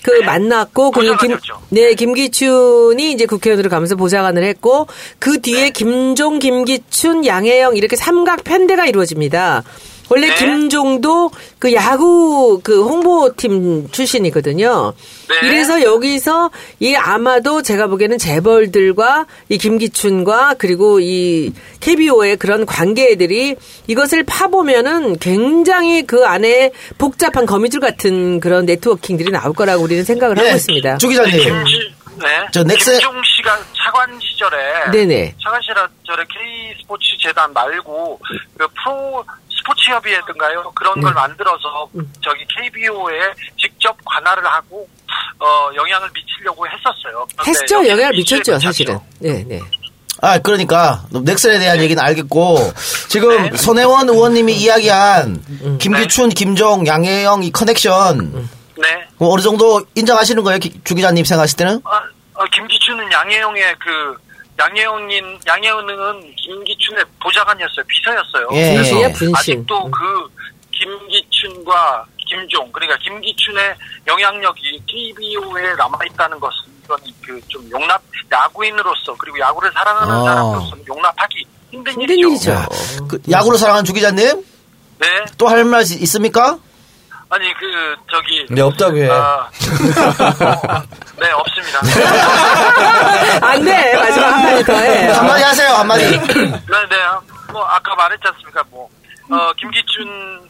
그 만났고 그리고 김, 보좌관이었죠. 네 김기춘이 이제 국회의원으로 가면서 보좌관을 했고 그 뒤에 김종 김기춘 양혜영 이렇게 삼각 편대가 이루어집니다. 원래 네. 김종도 그 야구 그 홍보팀 출신이거든요. 네. 이래서 여기서 이 아마도 제가 보기에는 재벌들과 이 김기춘과 그리고 이 KBO의 그런 관계들이 이것을 파보면은 굉장히 그 안에 복잡한 거미줄 같은 그런 네트워킹들이 나올 거라고 우리는 생각을 하고 있습니다. 주 기자님. 김지, 네. 저 넥스- 김종 씨가 차관 시절에 네네. 차관 시절에 K 스포츠 재단 말고 그 프로 스포츠 협의회든가요 그런 네. 걸 만들어서 음. 저기 KBO에 직접 관할을 하고 어 영향을 미치려고 했었어요. 했죠. 영향을 미치지 미쳤죠. 사실은. 네, 네. 아, 그러니까 넥슨에 대한 얘기는 알겠고 지금 네. 손혜원 의원님이 이야기한 김기춘, 김종, 양혜영 이 커넥션 네. 뭐 어느 정도 인정하시는 거예요, 기- 주 기자님 생각하실 때는? 아, 어, 김기춘은 양혜영의 그 양혜영인 양혜은은 김기춘의 보좌관이었어요. 비서였어요. 예. 그래서 분신. 아직도 그 김기춘과 김종 그러니까 김기춘의 영향력이 KBO에 남아 있다는 것은 이건 그좀 용납 야구인으로서 그리고 야구를 사랑하는 아. 사람으로서는 용납하기 힘든, 힘든 일이죠. 일이죠. 야, 그 야구를 사랑하는 주 기자님 네. 또 할 말 있습니까? 아니 그 저기 네, 없다고 해. 아, 네 없습니다. 안 돼. 마지막 한마디 더 해. 한마디 하세요, 한마디. 네, 네. 뭐 아까 말했지 않습니까? 뭐 어, 김기춘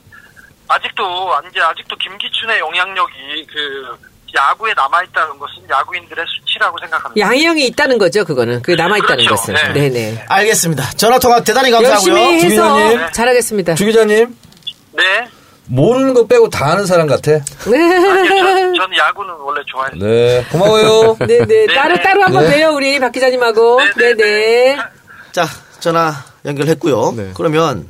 아직도 이제 아직도 김기춘의 영향력이 그 야구에 남아 있다는 것은 야구인들의 수치라고 생각합니다. 양형이 있다는 거죠, 그거는. 그게 남아있다는 그렇죠. 것은. 네. 네네. 알겠습니다. 전화 통화 대단히 감사하고요. 열심히 주 해서 기자님. 잘하겠습니다. 주 기자님 네. 모르는 거 빼고 다 아는 사람 같아. 아니요, 전, 저는 야구는 원래 좋아해요. 네, 고마워요. 네네. 네, 따로 네. 따로 한번 네. 봬요, 우리 박 기자님하고. 네, 네, 네네. 자, 전화 연결했고요. 네. 그러면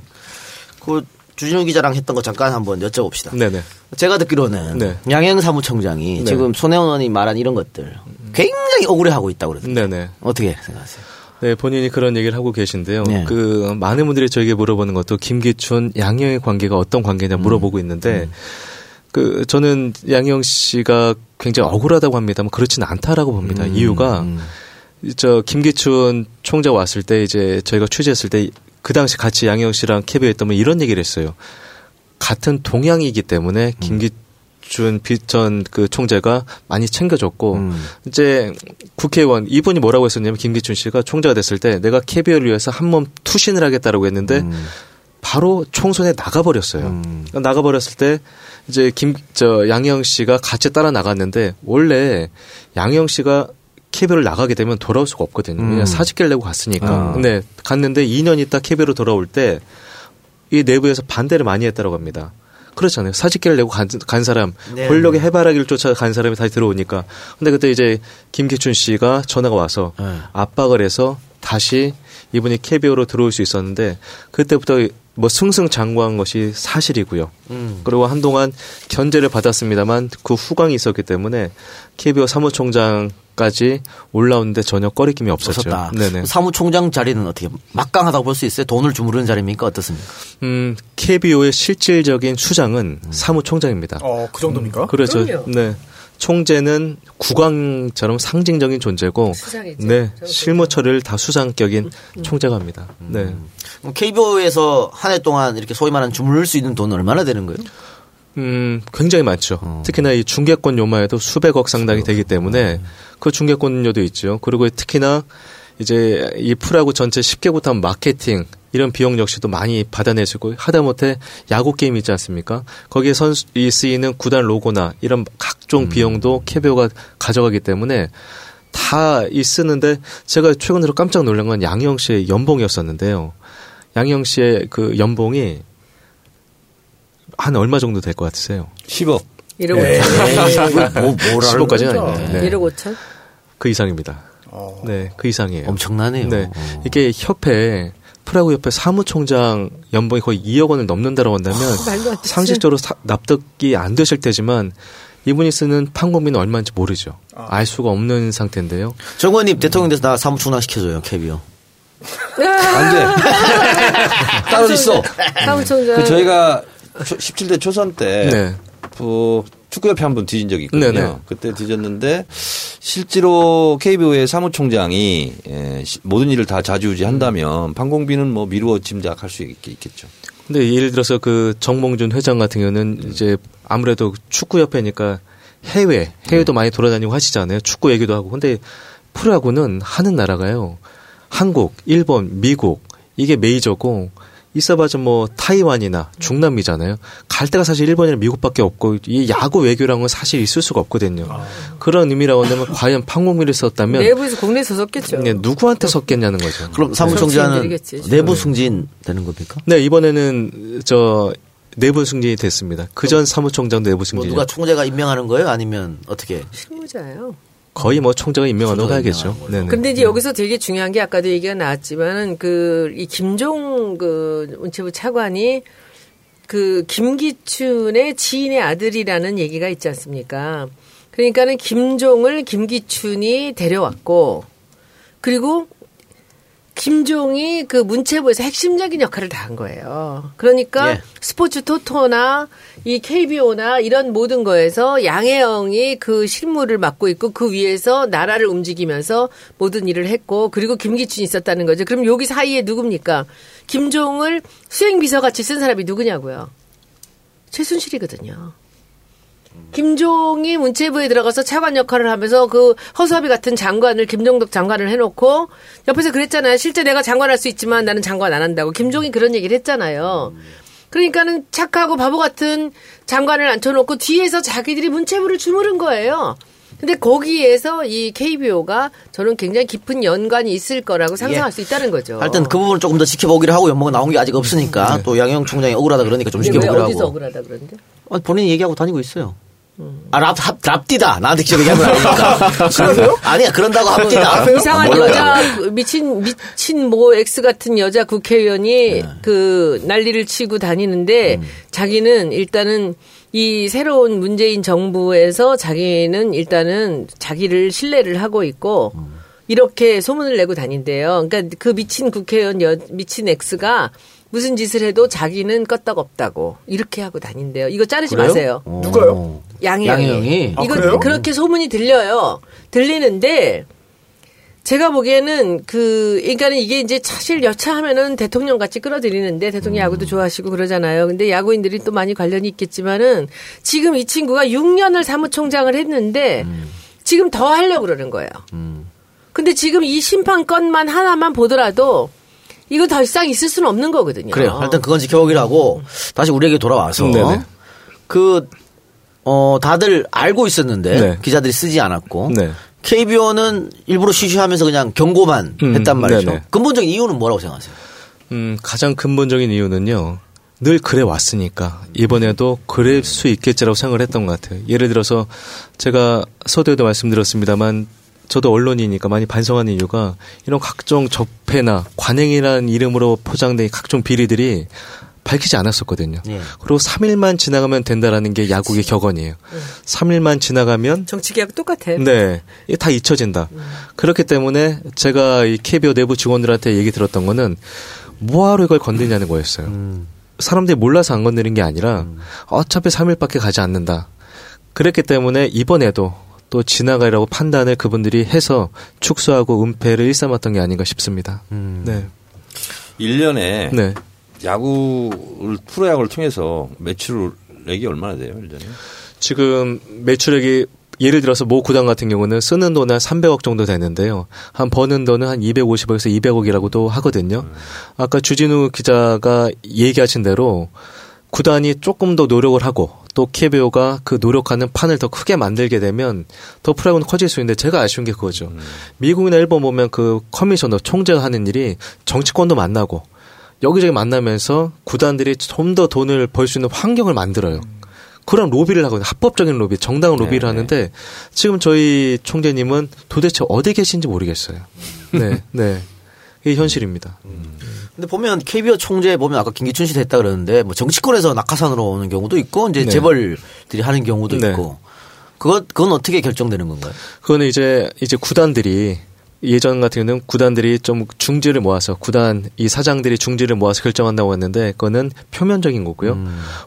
그 주진우 기자랑 했던 거 잠깐 한번 여쭤봅시다. 네네. 제가 듣기로는 네. 양행 사무총장이 네. 지금 손혜원 의원이 말한 이런 것들 굉장히 억울해하고 있다고 그러던데 네네. 어떻게 생각하세요? 네, 본인이 그런 얘기를 하고 계신데요. 네. 그 많은 분들이 저에게 물어보는 것도 김기춘, 양형의 관계가 어떤 관계냐 물어보고 있는데 그 저는 양형 씨가 굉장히 억울하다고 합니다만 그렇지는 않다라고 봅니다. 이유가 저 김기춘 총장 왔을 때 이제 저희가 취재했을 때 그 당시 같이 양형 씨랑 캐비어 했다면 이런 얘기를 했어요. 같은 동양이기 때문에 김기 춘 비전 그 총재가 많이 챙겨줬고 이제 국회의원 이분이 뭐라고 했었냐면 김기춘 씨가 총재가 됐을 때 내가 캐비어를 위해서 한 몸 투신을 하겠다라고 했는데 바로 총선에 나가버렸어요. 그러니까 나가버렸을 때 이제 김 저 양영 씨가 같이 따라 나갔는데 원래 양해영 씨가 KBO를 나가게 되면 돌아올 수가 없거든요. 왜냐 사직계를 내고 갔으니까. 아. 근데 갔는데 2년 있다 KBO로 돌아올 때 이 내부에서 반대를 많이 했다고 합니다. 그렇잖아요. 사직계를 내고 간, 간 사람, 네. 권력의 해바라기를 쫓아 간 사람이 다시 들어오니까. 근데 그때 이제 김기춘 씨가 전화가 와서 네. 압박을 해서 다시 이분이 KBO로 들어올 수 있었는데 그때부터 뭐 승승장구한 것이 사실이고요. 음. 그리고 한동안 견제를 받았습니다만 그 후광이 있었기 때문에 KBO 사무총장 까지 올라오는데 전혀 꺼리낌이 없었죠. 네네. 사무총장 자리는 어떻게 막강하다고 볼 수 있어요? 돈을 주무르는 자리입니까? 어떻습니까? 음, KBO의 실질적인 수장은 사무총장입니다. 어, 그 정도입니까? 그렇죠. 그럼요. 네. 총재는 국왕처럼 상징적인 존재고, 수장이죠. 네, 실무 처리를 다 수장격인 총재가 합니다. 네. KBO에서 한 해 동안 이렇게 소위 말하는 주무를 수 있는 돈은 얼마나 되는 거예요? 음, 굉장히 많죠. 특히나 이 중개권 요마에도 수백억 상당이 되기 때문에 그 중개권료도 있죠. 그리고 특히나 이제 이 프라구 전체 10개국 한 마케팅 이런 비용 역시도 많이 받아내시고 하다못해 야구 게임 있지 않습니까? 거기에 선수 이 쓰이는 구단 로고나 이런 각종 비용도 캐비오가 가져가기 때문에 다 이 쓰는데 제가 최근으로 깜짝 놀란 건 양형 씨의 연봉이었었는데요. 양형 씨의 그 연봉이 한 얼마 정도 될 것 같으세요? 10억. 1억 네. 5천. 뭐, 뭐라는 15까지는 거죠? 아닌데. 네. 1억 5천? 그 이상입니다. 네, 그 이상이에요. 엄청나네요. 네. 이게 협회 프라구 협회 사무총장 연봉이 거의 2억 원을 넘는다고 한다면 되지. 상식적으로 사- 납득이 안 되실 테지만 이분이 쓰는 판공비는 얼마인지 모르죠. 알 수가 없는 상태인데요. 정원님 대통령 돼서 나 사무총장 시켜줘요, KBO. 안 돼. 따로 있어. 사무총장. 그 저희가 17대 초선 때 네. 그 축구협회 한분 뒤진 적이 있거든요. 네네. 그때 뒤졌는데 실제로 KBO의 사무총장이 예, 시- 모든 일을 다 자주우지 한다면 판공비는 뭐 미루어 짐작할 수 있, 있겠죠. 근데 예를 들어서 그 정몽준 회장 같은 경우는 이제 아무래도 축구협회니까 해외, 해외도 많이 돌아다니고 하시잖아요. 축구 얘기도 하고. 근데 프로야구는 하는 나라가요. 한국, 일본, 미국, 이게 메이저고, 있어봐서 뭐 타이완이나 중남미잖아요. 갈 데가 사실 일본이나 미국밖에 없고 이 야구 외교랑은 사실 있을 수가 없거든요. 그런 의미라고 한다면 과연 판공미를 썼다면 내부에서 국내에서 썼겠죠. 네, 누구한테 썼겠냐는 거죠. 그럼 사무총장은. 내부 승진 되는 겁니까? 네 이번에는 저 내부 승진이 됐습니다. 그전 사무총장 내부 뭐 승진. 누가 총재가 임명하는 거예요? 아니면 어떻게? 실무자예요. 거의 뭐 임명한다고 총장이 하겠죠. 네네. 근데 이제 여기서 되게 중요한 게 아까도 얘기가 나왔지만은 그이 김종 그 문체부 차관이 그 김기춘의 지인의 아들이라는 얘기가 있지 않습니까? 그러니까는 김종을 김기춘이 데려왔고 그리고 김종이 그 문체부에서 핵심적인 역할을 다한 거예요. 그러니까 예. 스포츠 토토나 이 KBO나 이런 모든 거에서 양혜영이 그 실무를 맡고 있고 그 위에서 나라를 움직이면서 모든 일을 했고 그리고 김기춘이 있었다는 거죠. 그럼 여기 사이에 누굽니까? 김종을 수행비서 같이 쓴 사람이 누구냐고요? 최순실이거든요. 김종이 문체부에 들어가서 차관 역할을 하면서 그 허수아비 같은 장관을 김종덕 장관을 해놓고 옆에서 그랬잖아요. 실제 내가 장관할 수 있지만 나는 장관 안 한다고. 김종이 그런 얘기를 했잖아요. 그러니까는 착하고 바보 같은 장관을 앉혀놓고 뒤에서 자기들이 문체부를 주무른 거예요. 근데 거기에서 이 KBO가 저는 굉장히 깊은 연관이 있을 거라고 상상할 예. 수 있다는 거죠. 하여튼 그 부분을 조금 더 지켜보기로 하고 연봉가 나온 게 아직 없으니까 또 양영 총장이 억울하다 그러니까 좀왜 지켜보기로 어디서 하고. 억울하다 그런데? 아, 본인이 얘기하고 다니고 있어요. 아, 랍, 합, 랍디다. 나한테 직접 얘기한 건 아니니까. 그러세요? 아니야, 그런다고 합디다. 이상한 몰라요. 여자 그 미친 미친 뭐 X 같은 여자 국회의원이 네. 그 난리를 치고 다니는데 음. 자기는 일단은 이 새로운 문재인 정부에서 자기는 일단은 자기를 신뢰를 하고 있고 음. 이렇게 소문을 내고 다닌대요. 그러니까 그 미친 국회의원 여, 미친 X가 무슨 짓을 해도 자기는 껐떡없다고 이렇게 하고 다닌대요. 이거 자르지 그래요? 마세요. 어. 누가요? 양혜영이. 양혜영이? 아, 이거 그래요? 그렇게 소문이 들려요. 들리는데 제가 보기에는 그 그러니까는 이게 이제 사실 여차하면은 대통령 같이 끌어들이는데 대통령 음. 야구도 좋아하시고 그러잖아요. 근데 야구인들이 또 많이 관련이 있겠지만은 지금 이 친구가 6년을 사무총장을 했는데 음. 지금 더 하려고 그러는 거예요. 근데 지금 이 심판 건만 하나만 보더라도 이거 더 이상 있을 수는 없는 거거든요. 그래요. 일단 그건 지켜보기로 하고 다시 우리에게 돌아와서 네네. 그 어, 다들 알고 있었는데 네. 기자들이 쓰지 않았고 네. KBO는 일부러 쉬쉬하면서 그냥 경고만 음, 했단 말이죠. 네네. 근본적인 이유는 뭐라고 생각하세요? 음, 가장 근본적인 이유는요. 늘 그래 왔으니까 이번에도 그럴 수 있겠지라고 생각을 했던 것 같아요. 예를 들어서 제가 서두에도 말씀드렸습니다만 저도 언론이니까 많이 반성하는 이유가 이런 각종 적폐나 관행이라는 이름으로 포장된 각종 비리들이 밝히지 않았었거든요. 예. 그리고 3일만 지나가면 된다라는 게 야구의 격언이에요. 3일만 지나가면 정치계약 똑같아. 네. 이게 다 잊혀진다. 그렇기 때문에 제가 이 KBO 내부 직원들한테 얘기 들었던 거는 뭐하러 이걸 건드냐는 거였어요. 사람들이 몰라서 안 건드린 게 아니라 어차피 3일밖에 가지 않는다. 그랬기 때문에 이번에도 또 지나가라고 판단을 그분들이 해서 축소하고 은폐를 일삼았던 게 아닌가 싶습니다. 네. 1년에 네. 야구를 프로야구를 통해서 매출액이 얼마나 돼요, 1년에? 지금 매출액이 예를 들어서 모 구단 같은 경우는 쓰는 돈은 한 300억 정도 되는데요. 한 버는 돈은 한 250억에서 200억이라고도 하거든요. 아까 주진우 기자가 얘기하신 대로 구단이 조금 더 노력을 하고 또 KBO가 그 노력하는 판을 더 크게 만들게 되면 더 프로야구는 커질 수 있는데 제가 아쉬운 게 그거죠. 미국이나 일본 보면 그 커미셔너 총재가 하는 일이 정치권도 만나고 여기저기 만나면서 구단들이 좀 더 돈을 벌 수 있는 환경을 만들어요. 그런 로비를 하거든요. 합법적인 로비, 정당한 로비를 하는데 지금 저희 총재님은 도대체 어디 계신지 모르겠어요. 네, 네. 이게 현실입니다. 근데 보면 KBO 총재 보면 아까 김기춘 씨도 했다 그러는데 뭐 정치권에서 낙하산으로 오는 경우도 있고 이제 네. 재벌들이 하는 경우도 네. 있고 그것 그건 어떻게 결정되는 건가요? 그거는 이제 이제 구단들이 예전 같은 경우는 구단들이 좀 중지를 모아서 구단 이 사장들이 중지를 모아서 결정한다고 했는데 그거는 표면적인 거고요.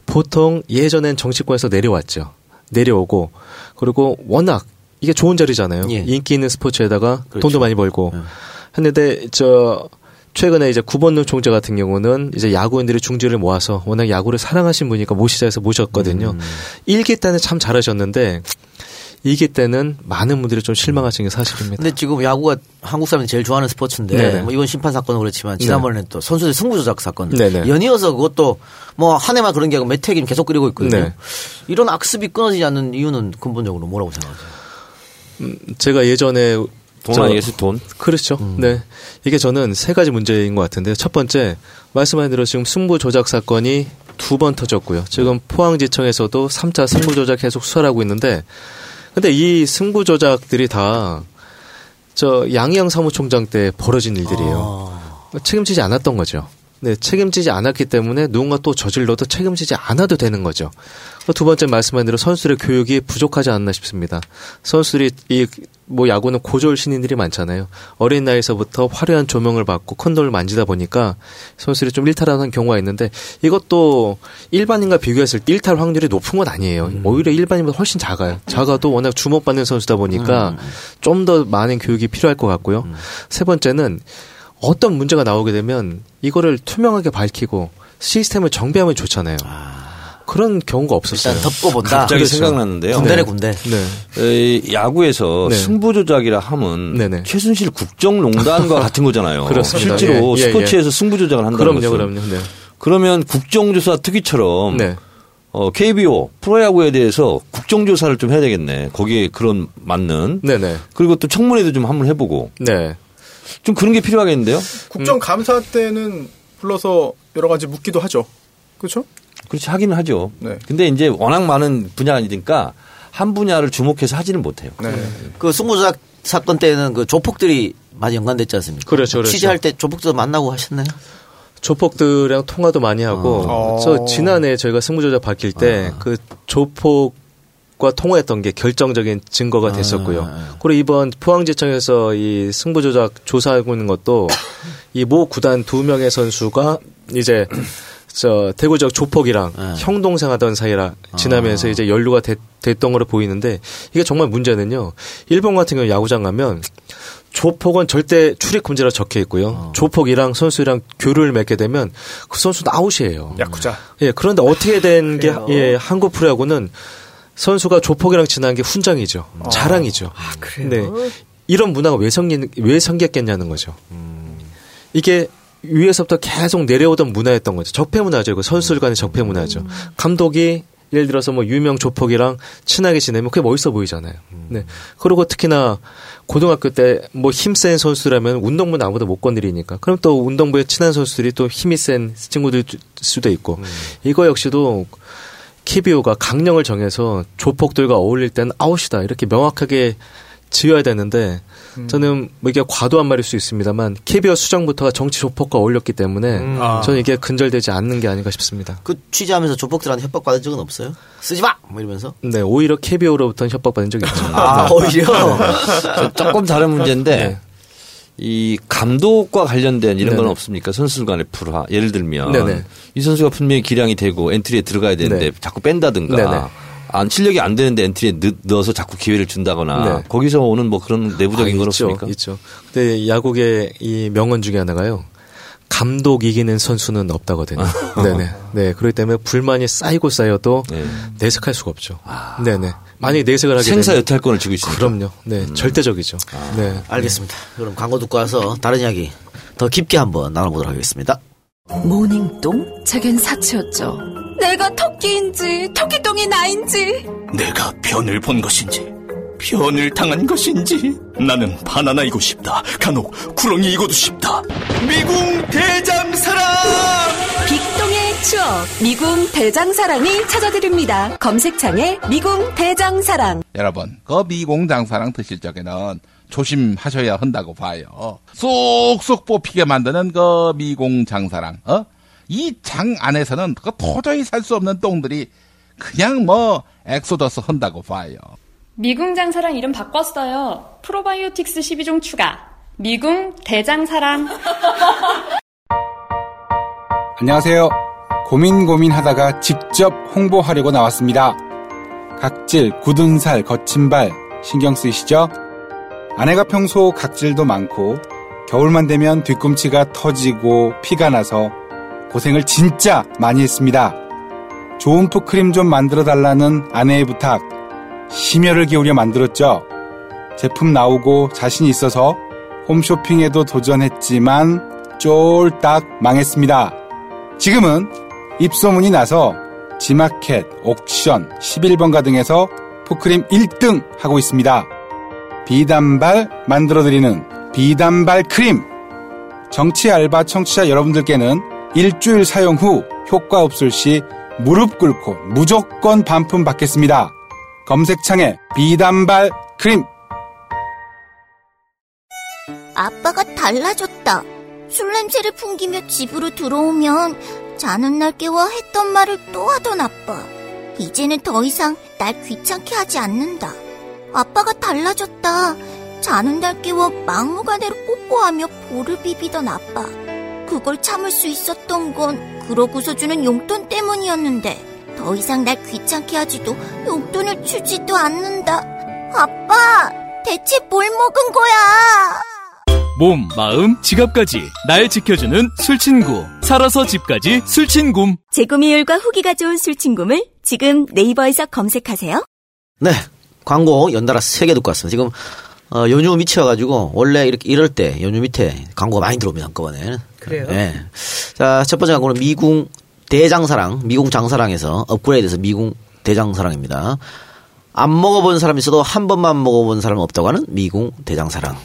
보통 예전엔 정치권에서 내려왔죠. 내려오고 그리고 워낙 이게 좋은 자리잖아요. 예. 인기 있는 스포츠에다가 그렇죠. 돈도 많이 벌고 예. 했는데 저 최근에 이제 구본능 총재 같은 경우는 이제 야구인들의 중지를 모아서 워낙 야구를 사랑하신 분이니까 모시자 해서 모셨거든요. 음. 일기 때는 참 잘하셨는데 2기 때는 많은 분들이 좀 실망하신 게 사실입니다. 근데 지금 야구가 한국 사람이 제일 좋아하는 스포츠인데 네네. 뭐 이번 심판 사건은 그렇지만 지난번에는 또 선수들 승부 조작 사건 네네. 연이어서 그것도 뭐 한 해만 그런 게 아니고 몇 해긴 계속 그리고 있거든요. 네. 이런 악습이 끊어지지 않는 이유는 근본적으로 뭐라고 생각하세요? 제가 예전에 돈 저- 아니겠어요, 돈? 그렇죠. 네. 이게 저는 세 가지 문제인 것 같은데요. 첫 번째, 말씀하신 대로 지금 승부 조작 사건이 두 번 터졌고요. 지금 포항지청에서도 3차 승부 조작 계속 수사하고 있는데, 근데 이 승부 조작들이 다, 저, 양희영 사무총장 때 벌어진 일들이에요. 책임지지 않았던 거죠. 네, 책임지지 않았기 때문에 누군가 또 저질러도 책임지지 않아도 되는 거죠. 두 번째 말씀한 대로 선수들의 교육이 부족하지 않나 싶습니다. 선수들이 이 뭐 야구는 고졸 신인들이 많잖아요. 어린 나이에서부터 화려한 조명을 받고 컨도를 만지다 보니까 선수들이 좀 일탈하는 경우가 있는데 이것도 일반인과 비교했을 때 일탈 확률이 높은 건 아니에요. 오히려 일반인보다 훨씬 작아요. 작아도 워낙 주목받는 선수다 보니까 좀더 많은 교육이 필요할 것 같고요. 세 번째는 어떤 문제가 나오게 되면 이거를 투명하게 밝히고 시스템을 정비하면 좋잖아요. 그런 경우가 없었어요. 일단 덮고 본다. 갑자기 그렇죠. 생각났는데요. 군대네 네. 군대. 네. 이 야구에서 네. 승부 조작이라 하면 네네. 최순실 국정농단과 같은 거잖아요. 그렇습니다. 실제로 예, 예, 스포츠에서 승부 조작을 한다는 그럼요, 것은. 그럼요. 네. 그러면 국정조사 특위처럼 네. 어, KBO 프로야구에 대해서 국정조사를 좀 해야 되겠네. 거기에 그런 맞는 네네. 그리고 또 청문회도 좀 한번 해보고 네. 좀 그런 게 필요하겠는데요. 국정감사 때는 불러서 여러 가지 묻기도 하죠. 그렇죠? 그렇지 하기는 하죠. 네. 근데 이제 워낙 많은 분야니까 한 분야를 주목해서 하지는 못해요. 네. 그 승부 조작 사건 때는 그 조폭들이 많이 연관됐지 않습니까? 그렇죠, 그렇죠. 취재할 때 조폭들 만나고 하셨나요? 조폭들이랑 통화도 많이 하고 아. 저 지난해 저희가 승부조작 밝힐 때그 조폭 과 통화했던 게 결정적인 증거가 됐었고요. 그리고 이번 포항지청에서 이 승부 조작 조사하고 있는 것도 이 모 구단 두 명의 선수가 이제 저 대구 지역 조폭이랑 형 동생 하던 사이라 지나면서 이제 연루가 됐, 됐던 거로 보이는데 이게 정말 문제는요. 일본 같은 경우 야구장 가면 조폭은 절대 출입 금지라 적혀 있고요. 조폭이랑 선수랑 교류를 맺게 되면 그 선수는 아웃이에요. 야쿠자. 예, 그런데 어떻게 된 게 예, 한국 프로야구는 선수가 조폭이랑 지난 게 훈장이죠. 자랑이죠. 그래요? 네. 이런 문화가 왜 생기 왜 생겼겠냐는 거죠. 이게 위에서부터 계속 내려오던 문화였던 거죠. 적폐 문화죠. 이거 선수들 간의 적폐 문화죠. 감독이 예를 들어서 뭐 유명 조폭이랑 친하게 지내면 그게 멋있어 보이잖아요. 네. 그리고 특히나 고등학교 때 뭐 힘센 선수라면 운동부는 아무도 못 건드리니까. 그럼 또 운동부에 친한 선수들이 또 힘이 센 친구들 수도 있고. 이거 역시도 KBO가 강령을 정해서 조폭들과 어울릴 땐 아웃이다. 이렇게 명확하게 지어야 되는데 저는 뭐 이게 과도한 말일 수 있습니다만 KBO 수정부터가 정치 조폭과 어울렸기 때문에 아. 저는 이게 근절되지 않는 게 아닌가 싶습니다. 그 취재하면서 조폭들한테 협박받은 적은 없어요? 쓰지 마! 뭐 이러면서. 네, 오히려 KBO로부터는 협박받은 적이 있죠. 아, 네. 오히려. 저 조금 다른 문제인데 네. 이 감독과 관련된 이런 건 네네. 없습니까? 선수들 간의 불화. 예를 들면 네네. 이 선수가 분명히 기량이 되고 엔트리에 들어가야 되는데 네. 자꾸 뺀다든가 네네. 안 실력이 안 되는데 엔트리에 넣, 넣어서 자꾸 기회를 준다거나 네. 거기서 오는 뭐 그런 내부적인 아, 건 있죠, 없습니까? 있죠. 근데 야구의 이 명언 중에 하나가요. 감독 이기는 선수는 없다거든요. 네네. 네. 그렇기 때문에 불만이 쌓이고 쌓여도 네. 내색할 수가 없죠. 네네. 만약에 내색을 하게 되면 생사 여탈권을 쥐고 있습니다. 그럼요. 네. 절대적이죠. 네. 알겠습니다. 그럼 광고 듣고 와서 다른 이야기 더 깊게 한번 나눠보도록 하겠습니다. 모닝똥? 제겐 사치였죠. 내가 토끼인지 토끼똥이 나인지 내가 변을 본 것인지 변을 당한 것인지 나는 바나나이고 싶다 간혹 구렁이이고도 싶다 미궁 대장사랑 빅똥의 추억 미궁 대장사랑이 찾아드립니다. 검색창에 미궁 대장사랑 여러분, 그 미궁장사랑 드실 적에는 조심하셔야 한다고 봐요. 쏙쏙 뽑히게 만드는 그 미궁장사랑, 어? 이 장 안에서는 그 도저히 살 수 없는 똥들이 그냥 뭐 엑소더스 한다고 봐요. 미궁장사랑 이름 바꿨어요. 프로바이오틱스 12종 추가. 미궁 대장사랑. 안녕하세요. 고민 고민 하다가 직접 홍보하려고 나왔습니다. 각질, 굳은 살, 거친 발 신경 쓰이시죠? 아내가 평소 각질도 많고 겨울만 되면 뒤꿈치가 터지고 피가 나서 고생을 진짜 많이 했습니다. 좋은 푸크림 좀 만들어 달라는 아내의 부탁. 심혈을 기울여 만들었죠. 제품 나오고 자신 있어서 홈쇼핑에도 도전했지만 쫄딱 망했습니다. 지금은 입소문이 나서 지마켓, 옥션, 11번가 등에서 푸크림 1등 하고 있습니다. 비단발 만들어드리는 비단발 크림. 정치 알바 청취자 여러분들께는 일주일 사용 후 효과 없을 시 무릎 꿇고 무조건 반품 받겠습니다. 검색창에 비단발 크림. 아빠가 달라졌다. 술 냄새를 풍기며 집으로 들어오면 자는 날 깨워 했던 말을 또 하던 아빠. 이제는 더 이상 날 귀찮게 하지 않는다. 아빠가 달라졌다. 자는 날 깨워 막무가내로 뽀뽀하며 볼을 비비던 아빠. 그걸 참을 수 있었던 건 그러고서 주는 용돈 때문이었는데 더 이상 날 귀찮게 하지도 용돈을 주지도 않는다. 아빠, 대체 뭘 먹은 거야? 몸, 마음, 지갑까지 날 지켜주는 술친구. 살아서 집까지 술친굼. 재구미율과 후기가 좋은 술친굼을 지금 네이버에서 검색하세요. 네. 광고 연달아 세개 듣고 왔습니다. 지금 어, 연휴 미쳐가지고 원래 이렇게 이럴 때 연휴 밑에 광고가 많이 들어옵니다 한꺼번에. 그래요? 네. 자, 첫 번째 광고는 미궁 대장사랑, 미궁 장사랑에서 업그레이드해서 미궁 대장사랑입니다. 안 먹어본 사람 있어도 한 번만 먹어본 사람 없다고 하는 미궁 대장사랑.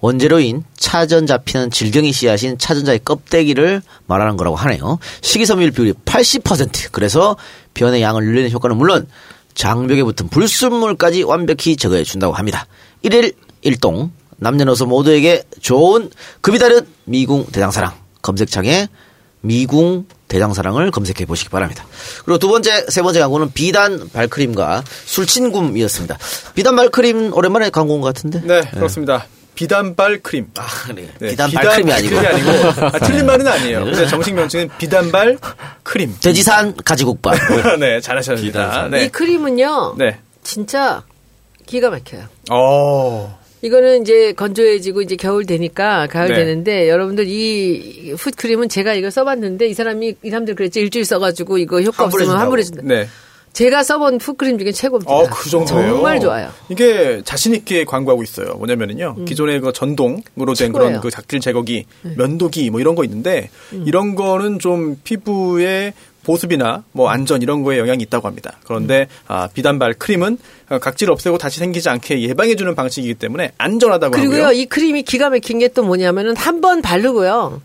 원재료인 차전 잡히는 질경이 씨앗인 차전자의 껍데기를 말하는 거라고 하네요. 식이섬유율 비율이 80%. 그래서 변의 양을 늘리는 효과는 물론 장벽에 붙은 불순물까지 완벽히 제거해 준다고 합니다. 1일 1동 남녀노소 모두에게 좋은 급이 다른 미궁 대장사랑 검색창에 미궁 대장사랑을 검색해 보시기 바랍니다. 그리고 두 번째, 세 번째 광고는 비단 발크림과 술친굼이었습니다. 비단 발크림 오랜만에 광고인 것 같은데? 네, 그렇습니다. 비단발 크림. 아, 그래. 네, 비단발 크림이 아니고. 크림이 아니고. 아, 틀린 말은 아니에요. 근데 정식 명칭은 비단발 크림. 돼지산 가지국밥. 네, 잘하셨습니다. 네. 이 크림은요. 네. 진짜 기가 막혀요. 어. 이거는 이제 건조해지고 이제 겨울 되니까 가을 네. 되는데 여러분들 이 풋크림은 제가 이거 써봤는데 이 사람이 이 사람들 그랬죠 일주일 써가지고 이거 효과 없으면 환불해준다. 네. 제가 써본 풋크림 중에 최고입니다. 어, 그 정도예요. 정말 좋아요. 이게 자신 있게 광고하고 있어요. 뭐냐면은요. 기존의 그 전동으로 된 최고예요. 그런 그 작질 제거기, 면도기 뭐 이런 거 있는데 이런 거는 좀 피부에 보습이나 뭐 안전 이런 거에 영향이 있다고 합니다. 그런데 아, 비단발 크림은 어, 각질 없애고 다시 생기지 않게 예방해주는 방식이기 때문에 안전하다고 그리고요, 하고요. 이 크림이 기가 막힌 게 또 뭐냐면은 한 번 바르고요.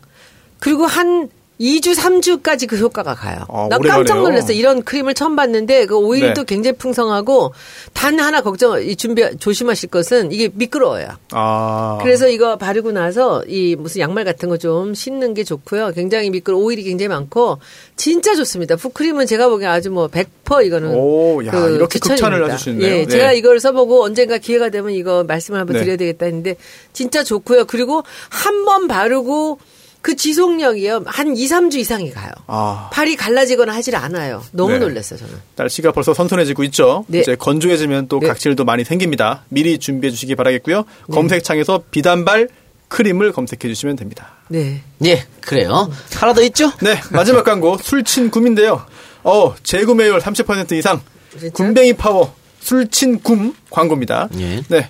그리고 한 2주, 3주까지 그 효과가 가요. 아, 나 깜짝. 놀랐어. 이런 크림을 처음 봤는데 그 오일도 네. 굉장히 풍성하고 단 하나 걱정, 이 준비, 조심하실 것은 이게 미끄러워요. 아. 그래서 이거 바르고 나서 이 무슨 양말 같은 거 좀 신는 게 좋고요. 굉장히 미끄러 오일이 굉장히 많고 진짜 좋습니다. 풋크림은 제가 보기엔 아주 뭐 100% 이거는 오, 야, 그 이렇게 추천입니다. 극찬을 해주시네요. 예, 네. 제가 이걸 써보고 언젠가 기회가 되면 이거 말씀을 한번 네. 드려야 되겠다 했는데 진짜 좋고요. 그리고 한 번 바르고 그 지속력이요. 한 2, 3주 이상이 가요. 아. 팔이 갈라지거나 하질 않아요. 너무 네. 놀랐어요, 저는. 날씨가 벌써 선선해지고 있죠. 네. 이제 건조해지면 또 각질도 많이 생깁니다. 미리 준비해 주시기 바라겠고요. 검색창에서 비단발 크림을 검색해 주시면 됩니다. 네. 예, 그래요. 하나 더 있죠? 네, 마지막 광고 술친 굼인데요. 어, 재구매율 30% 이상 굼뱅이 파워 술친 굼 광고입니다. 예. 네.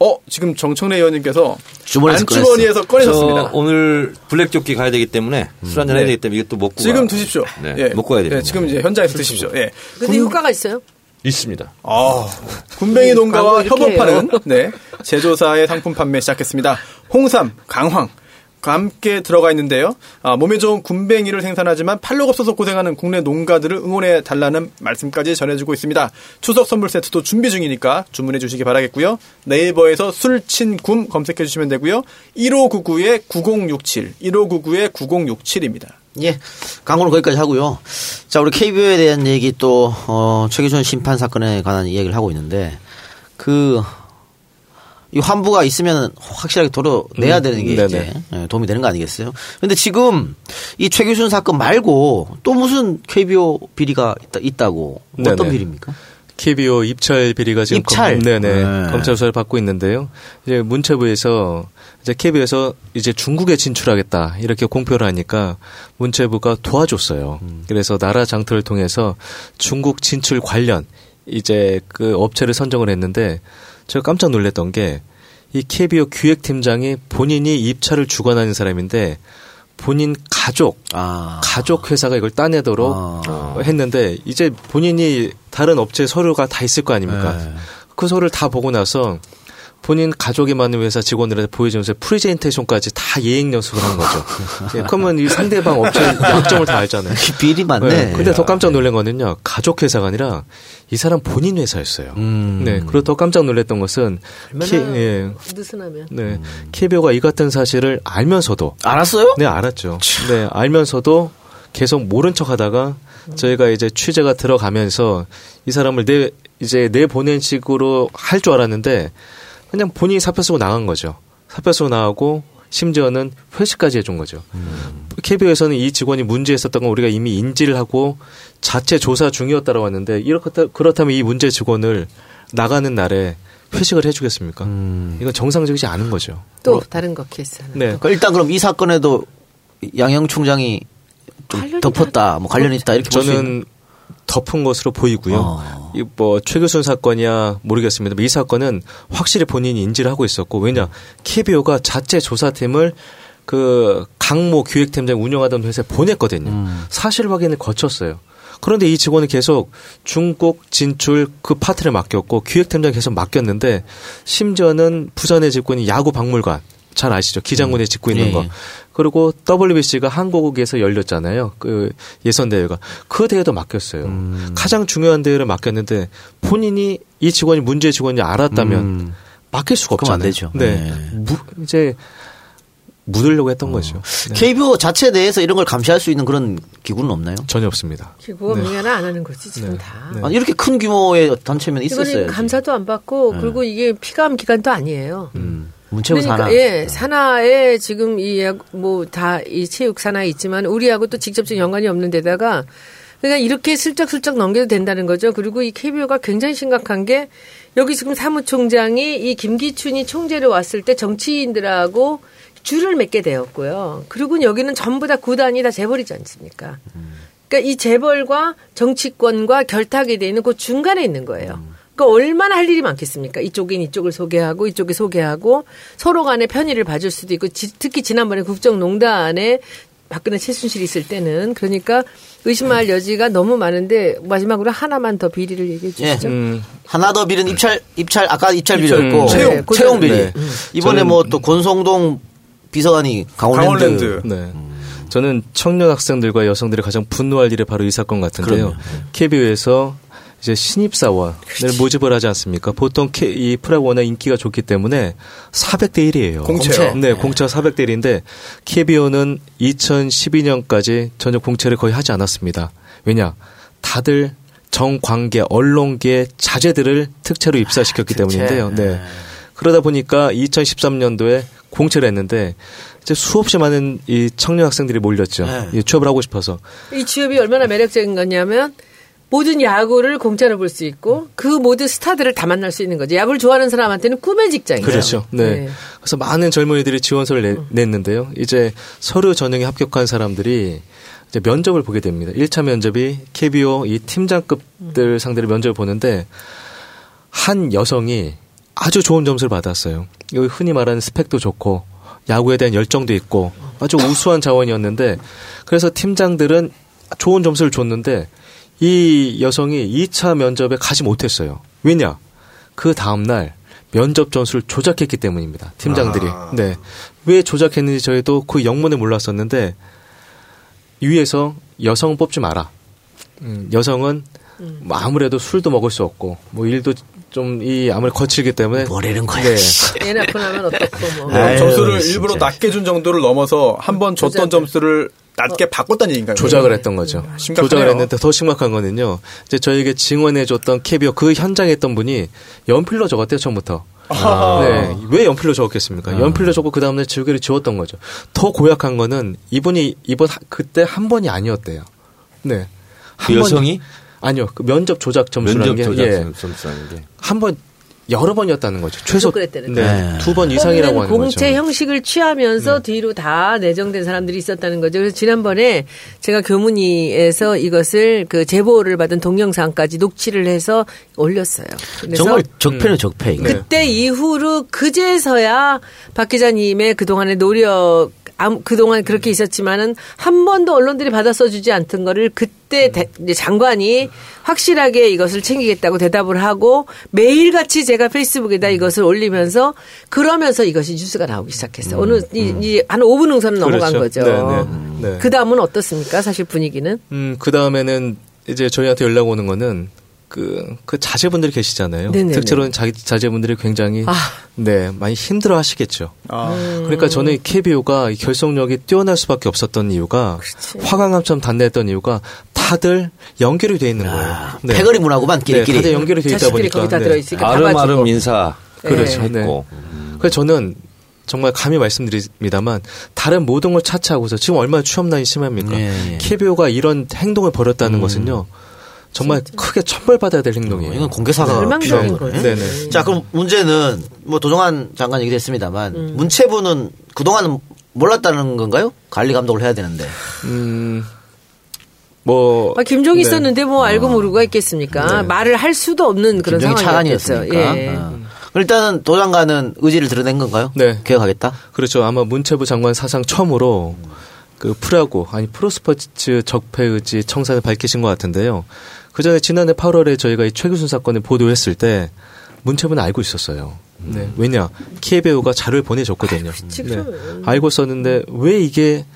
어, 지금 정청래 의원님께서 주머니에서 안주머니에서 꺼내셨습니다. 저 오늘 블랙조끼 가야 되기 때문에 술 한잔 해야 네. 되기 때문에 이것도 먹고 지금 가- 드십시오. 네, 예. 먹고 가야 됩니다. 네, 지금 이제 현장에서 드십시오. 예. 근데 효과가 있어요? 있습니다. 아, 군뱅이 네, 농가와 협업하는. 네, 제조사의 상품 판매 시작했습니다. 홍삼, 강황, 과 함께 들어가 있는데요. 아, 몸에 좋은 군뱅이를 생산하지만 팔로가 없어서 고생하는 국내 농가들을 응원해 달라는 말씀까지 전해주고 있습니다. 추석 선물 세트도 준비 중이니까 주문해 주시기 바라겠고요. 네이버에서 술친굼 검색해 주시면 되고요. 1599에 9067, 1599에 9067입니다. 예. 광고는 거기까지 하고요. 자, 우리 KBO에 대한 얘기 또, 어, 최기준 심판 사건에 관한 이야기를 하고 있는데, 그, 이 환부가 있으면 확실하게 도로 내야 음, 되는 게 네네. 이제 예, 도움이 되는 거 아니겠어요? 근데 지금 이 최규순 사건 말고 또 무슨 KBO 비리가 있다, 있다 고 어떤 네네. 비리입니까? KBO 입찰 비리가 지금 입찰? 검, 네네, 네. 검찰 수사를 받고 있는데요. 이제 문체부에서 이제 KBO에서 이제 중국에 진출하겠다 이렇게 공표를 하니까 문체부가 도와줬어요. 그래서 나라 장터를 통해서 중국 진출 관련 이제 그 업체를 선정을 했는데 제가 깜짝 놀랐던 게 이 KBO 기획팀장이 본인이 입찰을 주관하는 사람인데 본인 가족 가족 회사가 이걸 따내도록 어, 했는데 이제 본인이 다른 업체 서류가 다 있을 거 아닙니까? 그 서류를 다 보고 나서 본인 가족이 많은 회사 직원들한테 보여주면서 프리젠테이션까지 다 예행 연습을 한 거죠. 예, 그러면 이 상대방 업체 약점을 다 알잖아요. 비리 많네. 근데 더 깜짝 놀란 거는요. 가족 회사가 아니라 이 사람 본인 회사였어요. 네. 그리고 더 깜짝 놀랐던 것은 얼마나 K, 예, 느슨하면. 네. KBO가 이 같은 사실을 알면서도 알았어요? 네, 알았죠. 네, 알면서도 계속 모른 척 하다가 저희가 이제 취재가 들어가면서 이 사람을 내 이제 내 보낸 식으로 할 줄 알았는데 그냥 본인이 사표 쓰고 나간 거죠. 사표 쓰고 나가고 심지어는 회식까지 해준 거죠. KBO에서는 이 직원이 문제 있었던 건 우리가 이미 인지를 하고 자체 조사 중이었다라고 하는데 이렇게 그렇다면 이 문제 직원을 나가는 날에 회식을 해주겠습니까? 이건 정상적이지 않은 거죠. 또 다른 거 케이스 하나. 네. 그러니까 일단 그럼 이 사건에도 양형 총장이 좀 덮었다, 뭐 관련 있다 이렇게. 저는 덮은 것으로 보이고요. 이뭐 최규순 사건이야 모르겠습니다. 이 사건은 확실히 본인이 인지를 하고 있었고 왜냐 KBO가 자체 조사팀을 그 강모 기획팀장 운영하던 회사에 보냈거든요. 사실 확인을 거쳤어요. 그런데 이 직원은 계속 중국 진출 그 파트를 맡겼고 기획팀장 계속 맡겼는데 심지어는 짓고 있는 야구 박물관 잘 아시죠? 기장군에 짓고 있는 예. 거. 그리고 WBC가 한국에서 열렸잖아요. 그 예선 대회가 그 대회도 맡겼어요. 음. 가장 중요한 대회를 맡겼는데 본인이 이 직원이 문제 직원이 알았다면 맡길 수가 그럼 안 없잖아요. 되죠. 네. 네. 무, 이제 묻으려고 했던 거죠. 네. KBO 자체 내에서 이런 걸 감시할 수 있는 그런 기구는 없나요? 전혀 없습니다. 기구가 네. 명예는 안 하는 거지 지금 다. 아니, 이렇게 큰 규모의 단체면 있었어요. 감사도 안 받고 네. 그리고 이게 피감 기관도 아니에요. 문체부 그러니까 산하. 예, 산하에 지금 이 뭐 다 이 체육 산하에 있지만 우리하고 또 직접적 연관이 없는 데다가 그러니까 이렇게 슬쩍슬쩍 넘겨도 된다는 거죠. 그리고 이 KBO가 굉장히 심각한 게 여기 지금 사무총장이 이 김기춘이 총재로 왔을 때 정치인들하고 줄을 맺게 되었고요. 그리고 여기는 전부 다 구단이 다 재벌이지 않습니까? 그러니까 이 재벌과 정치권과 결탁이 돼 있는 그 중간에 있는 거예요. 그러니까 얼마나 할 일이 많겠습니까? 이쪽인 이쪽을 소개하고 이쪽에 소개하고 서로 간에 편의를 봐줄 수도 있고 지- 특히 지난번에 국정농단에 박근혜 최순실이 있을 때는 그러니까 의심할 여지가 너무 많은데 마지막으로 하나만 더 비리를 얘기해 예. 주시죠. 하나 더 비리는 입찰, 입찰, 아까 입찰 비리였고. 채용. 채용 비리. 네. 이번에 저는- 뭐또 권성동 비서관이 강원랜드. 네. 저는 청년 학생들과 여성들이 가장 분노할 일이 바로 이 사건 같은데요. 그럼요. KBO에서 이제 신입사원을 모집을 하지 않습니까? 보통 K, 이 워낙 인기가 좋기 때문에 400대 1이에요. 공채요. 네, 공채 400대 1인데 KBO는 2012년까지 전혀 공채를 거의 하지 않았습니다. 왜냐? 다들 정관계, 언론계 자제들을 특채로 입사시켰기 때문인데요. 네. 그러다 보니까 2013년도에 공채를 했는데 이제 수없이 많은 이 청년 학생들이 몰렸죠. 이 취업을 하고 싶어서. 이 취업이 얼마나 매력적인 거냐면 모든 야구를 공짜로 볼 수 있고 그 모든 스타들을 다 만날 수 있는 거죠. 야구를 좋아하는 사람한테는 꿈의 직장이에요. 그렇죠. 네. 그래서 많은 젊은이들이 지원서를 내, 냈는데요. 이제 서류 전형에 합격한 사람들이 이제 면접을 보게 됩니다. 1차 면접이 KBO 이 팀장급들 상대로 면접을 보는데 한 여성이 아주 좋은 점수를 받았어요. 여기 흔히 말하는 스펙도 좋고 야구에 대한 열정도 있고 아주 우수한 자원이었는데 그래서 팀장들은 좋은 점수를 줬는데 이 여성이 2차 면접에 가지 못했어요. 왜냐? 그 다음날 면접 점수를 조작했기 때문입니다. 팀장들이. 네. 왜 조작했는지 저희도 그 영문을 몰랐었는데 위에서 여성 뽑지 마라. 음, 여성은 뭐 아무래도 술도 먹을 수 없고 뭐 일도 좀 이 아무래도 거칠기 때문에 뭐라는 거야. 네. 애 낳고 나면 어떻고 뭐. 네, 점수를 일부러 낮게 준 정도를 넘어서 한 번 줬던 점수를 낮게 바꿨다는 얘기인가요? 조작을 했던 거죠. 심각하네요. 조작을 했는데 더 심각한 거는요. 이제 저에게 증언해줬던 캐비어 그 현장에 있던 분이 연필로 적었대요 처음부터. 아하. 네, 왜 연필로 적었겠습니까? 연필로 적고 그 다음날 지우개를 지웠던 거죠. 더 고약한 거는 이분이 이번 하- 그때 한 번이 아니었대요. 네. 그 여성이? 아니요. 그 면접 조작 점수라는 면접 게 조작 예. 점수라는 게. 한 번 여러 번이었다는 거죠. 최소 그랬다는 네, 거죠. 두번 이상이라고 하는 공채 거죠. 형식을 취하면서 뒤로 다 내정된 사람들이 있었다는 거죠. 그래서 지난번에 제가 교문위에서 이것을 그 제보를 받은 동영상까지 녹취를 해서 올렸어요. 그래서 정말 음. 적폐는 적폐. 이거. 그때 이후로 그제서야 박 기자님의 그동안의 노력 그동안 그렇게 있었지만은 한 번도 언론들이 받아 써주지 않던 거를 그때 대- 이제 장관이 확실하게 이것을 챙기겠다고 대답을 하고 매일같이 제가 페이스북에다 이것을 올리면서 그러면서 이것이 뉴스가 나오기 시작했어요. 어느 이, 이, 한 5분 흥선은 넘어간 그렇죠. 거죠. 네, 네, 네. 그 다음은 어떻습니까? 사실 분위기는 음, 그 다음에는 이제 저희한테 연락 오는 거는 그, 그 자제분들이 계시잖아요. 네네네. 특히는 자, 자제분들이 굉장히 아. 네, 많이 힘들어 하시겠죠. 음. 그러니까 저는 KBO가 이 결속력이 뛰어날 수밖에 없었던 이유가 화강암처럼 단내했던 이유가 다들 연결이 돼 있는 거예요. 네. 패거리 문화구만 끼리끼리. 네, 다들 연결이 돼 있다 보니까. 거기 다 네. 아름아름. 인사 그렇죠. 네. 네. 했고. 그래서 저는 정말 감히 말씀드립니다만 다른 모든 걸 차치하고서 지금 얼마나 취업 난이 심합니까? 네. KBO가 이런 행동을 벌였다는 것은요. 정말 크게 천벌받아야 될 행동이에요. 이건 공개사가 절망적인 필요한. 거네. 네네. 자, 그럼 문제는 뭐 도종환 장관 얘기도 했습니다만 음. 문체부는 그동안은 몰랐다는 건가요? 관리 감독을 해야 되는데. 음, 뭐. 아, 김종이 네. 있었는데 뭐 알고 모르고 했겠습니까? 말을 할 수도 없는 그런 상황이었어요. 차관이었으니까. 예. 어. 일단은 도 장관은 의지를 드러낸 건가요? 네. 개혁하겠다. 그렇죠. 아마 문체부 장관 사상 처음으로 그 프라고 아니 프로스포츠 적폐 의지 청산을 밝히신 것 같은데요. 그 전에 지난해 8월에 저희가 이 최규순 사건을 보도했을 때 문체부는 알고 있었어요. 네. 왜냐 KBO가 자료를 보내줬거든요. 네. 알고 있었는데 왜 이게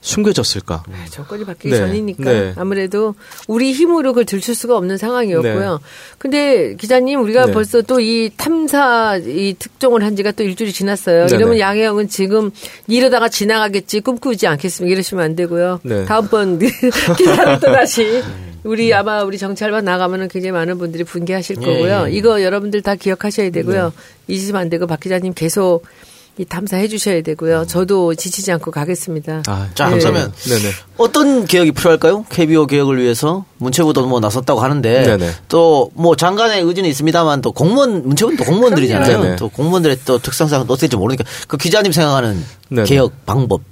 숨겨졌을까? 정권이 바뀌기 네, 전이니까 네. 아무래도 우리 힘으로 그걸 들출 수가 없는 상황이었고요. 네. 근데 기자님 우리가 네. 벌써 또 이 탐사 이 특종을 한 지가 또 일주일이 지났어요. 이러면 양혜영은 지금 이러다가 지나가겠지 꿈꾸지 않겠습니까? 이러시면 안 되고요. 네. 다음번 기사를 또 다시 우리 아마 우리 정찰반 나가면은 굉장히 많은 분들이 분개하실 예, 거고요. 예. 이거 여러분들 다 기억하셔야 되고요. 잊으시면 안 되고 박 기자님 계속 이 탐사해 주셔야 되고요. 저도 지치지 않고 가겠습니다. 아, 자, 네. 그러면 네네. 어떤 개혁이 필요할까요? KBO 개혁을 위해서 문체부도 뭐 나섰다고 하는데. 또 뭐 장관의 의지는 있습니다만 또 공무원 문체부는 또 공무원들이잖아요. 네네. 또 공무원들의 또 특성상 어떻게 될지 모르니까 그 기자님 생각하는 네네. 개혁 방법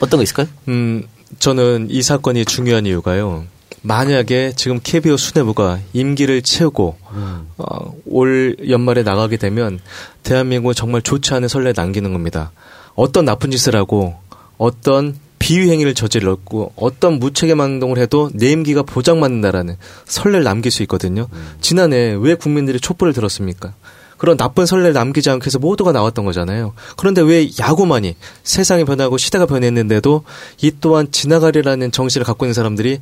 어떤 거 있을까요? 음, 저는 이 사건이 중요한 이유가요. 만약에 지금 KBO 수뇌부가 임기를 채우고 어, 올 연말에 나가게 되면 대한민국은 정말 좋지 않은 선례 남기는 겁니다. 어떤 나쁜 짓을 하고 어떤 비위 행위를 저질렀고 어떤 무책임 행동을 해도 내 임기가 보장받는다라는 선례를 남길 수 있거든요. 지난해 왜 국민들이 촛불을 들었습니까? 그런 나쁜 선례를 남기지 않고 해서 모두가 나왔던 거잖아요. 그런데 왜 야구만이 세상이 변하고 시대가 변했는데도 이 또한 지나가리라는 정신을 갖고 있는 사람들이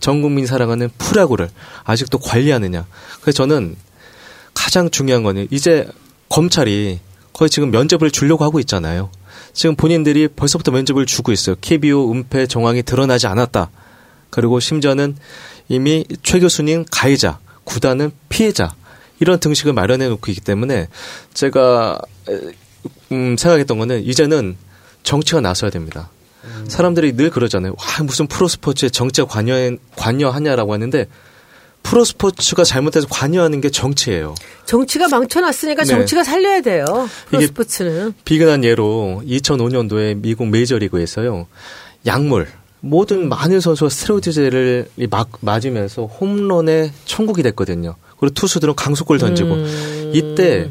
전 국민이 사랑하는 프라구를 아직도 관리하느냐. 그래서 저는 가장 중요한 거는 이제 검찰이 거의 지금 면접을 주려고 하고 있잖아요. 지금 본인들이 벌써부터 면접을 주고 있어요. KBO 은폐 정황이 드러나지 않았다. 그리고 심지어는 이미 최 교수님 가해자, 구단은 피해자 이런 등식을 마련해 놓고 있기 때문에 제가 에, 음, 생각했던 거는 이제는 정치가 나서야 됩니다. 사람들이 늘 그러잖아요. 와, 무슨 프로스포츠에 정치가 관여, 관여하냐라고 하는데 프로스포츠가 잘못해서 관여하는 게 정치예요. 정치가 망쳐놨으니까 네. 정치가 살려야 돼요. 프로스포츠는. 비근한 예로 2005년도에 미국 메이저리그에서요. 약물 모든 많은 선수가 스테로이드제를 이막 맞으면서 홈런의 천국이 됐거든요. 그리고 투수들은 강속골 던지고 음. 이때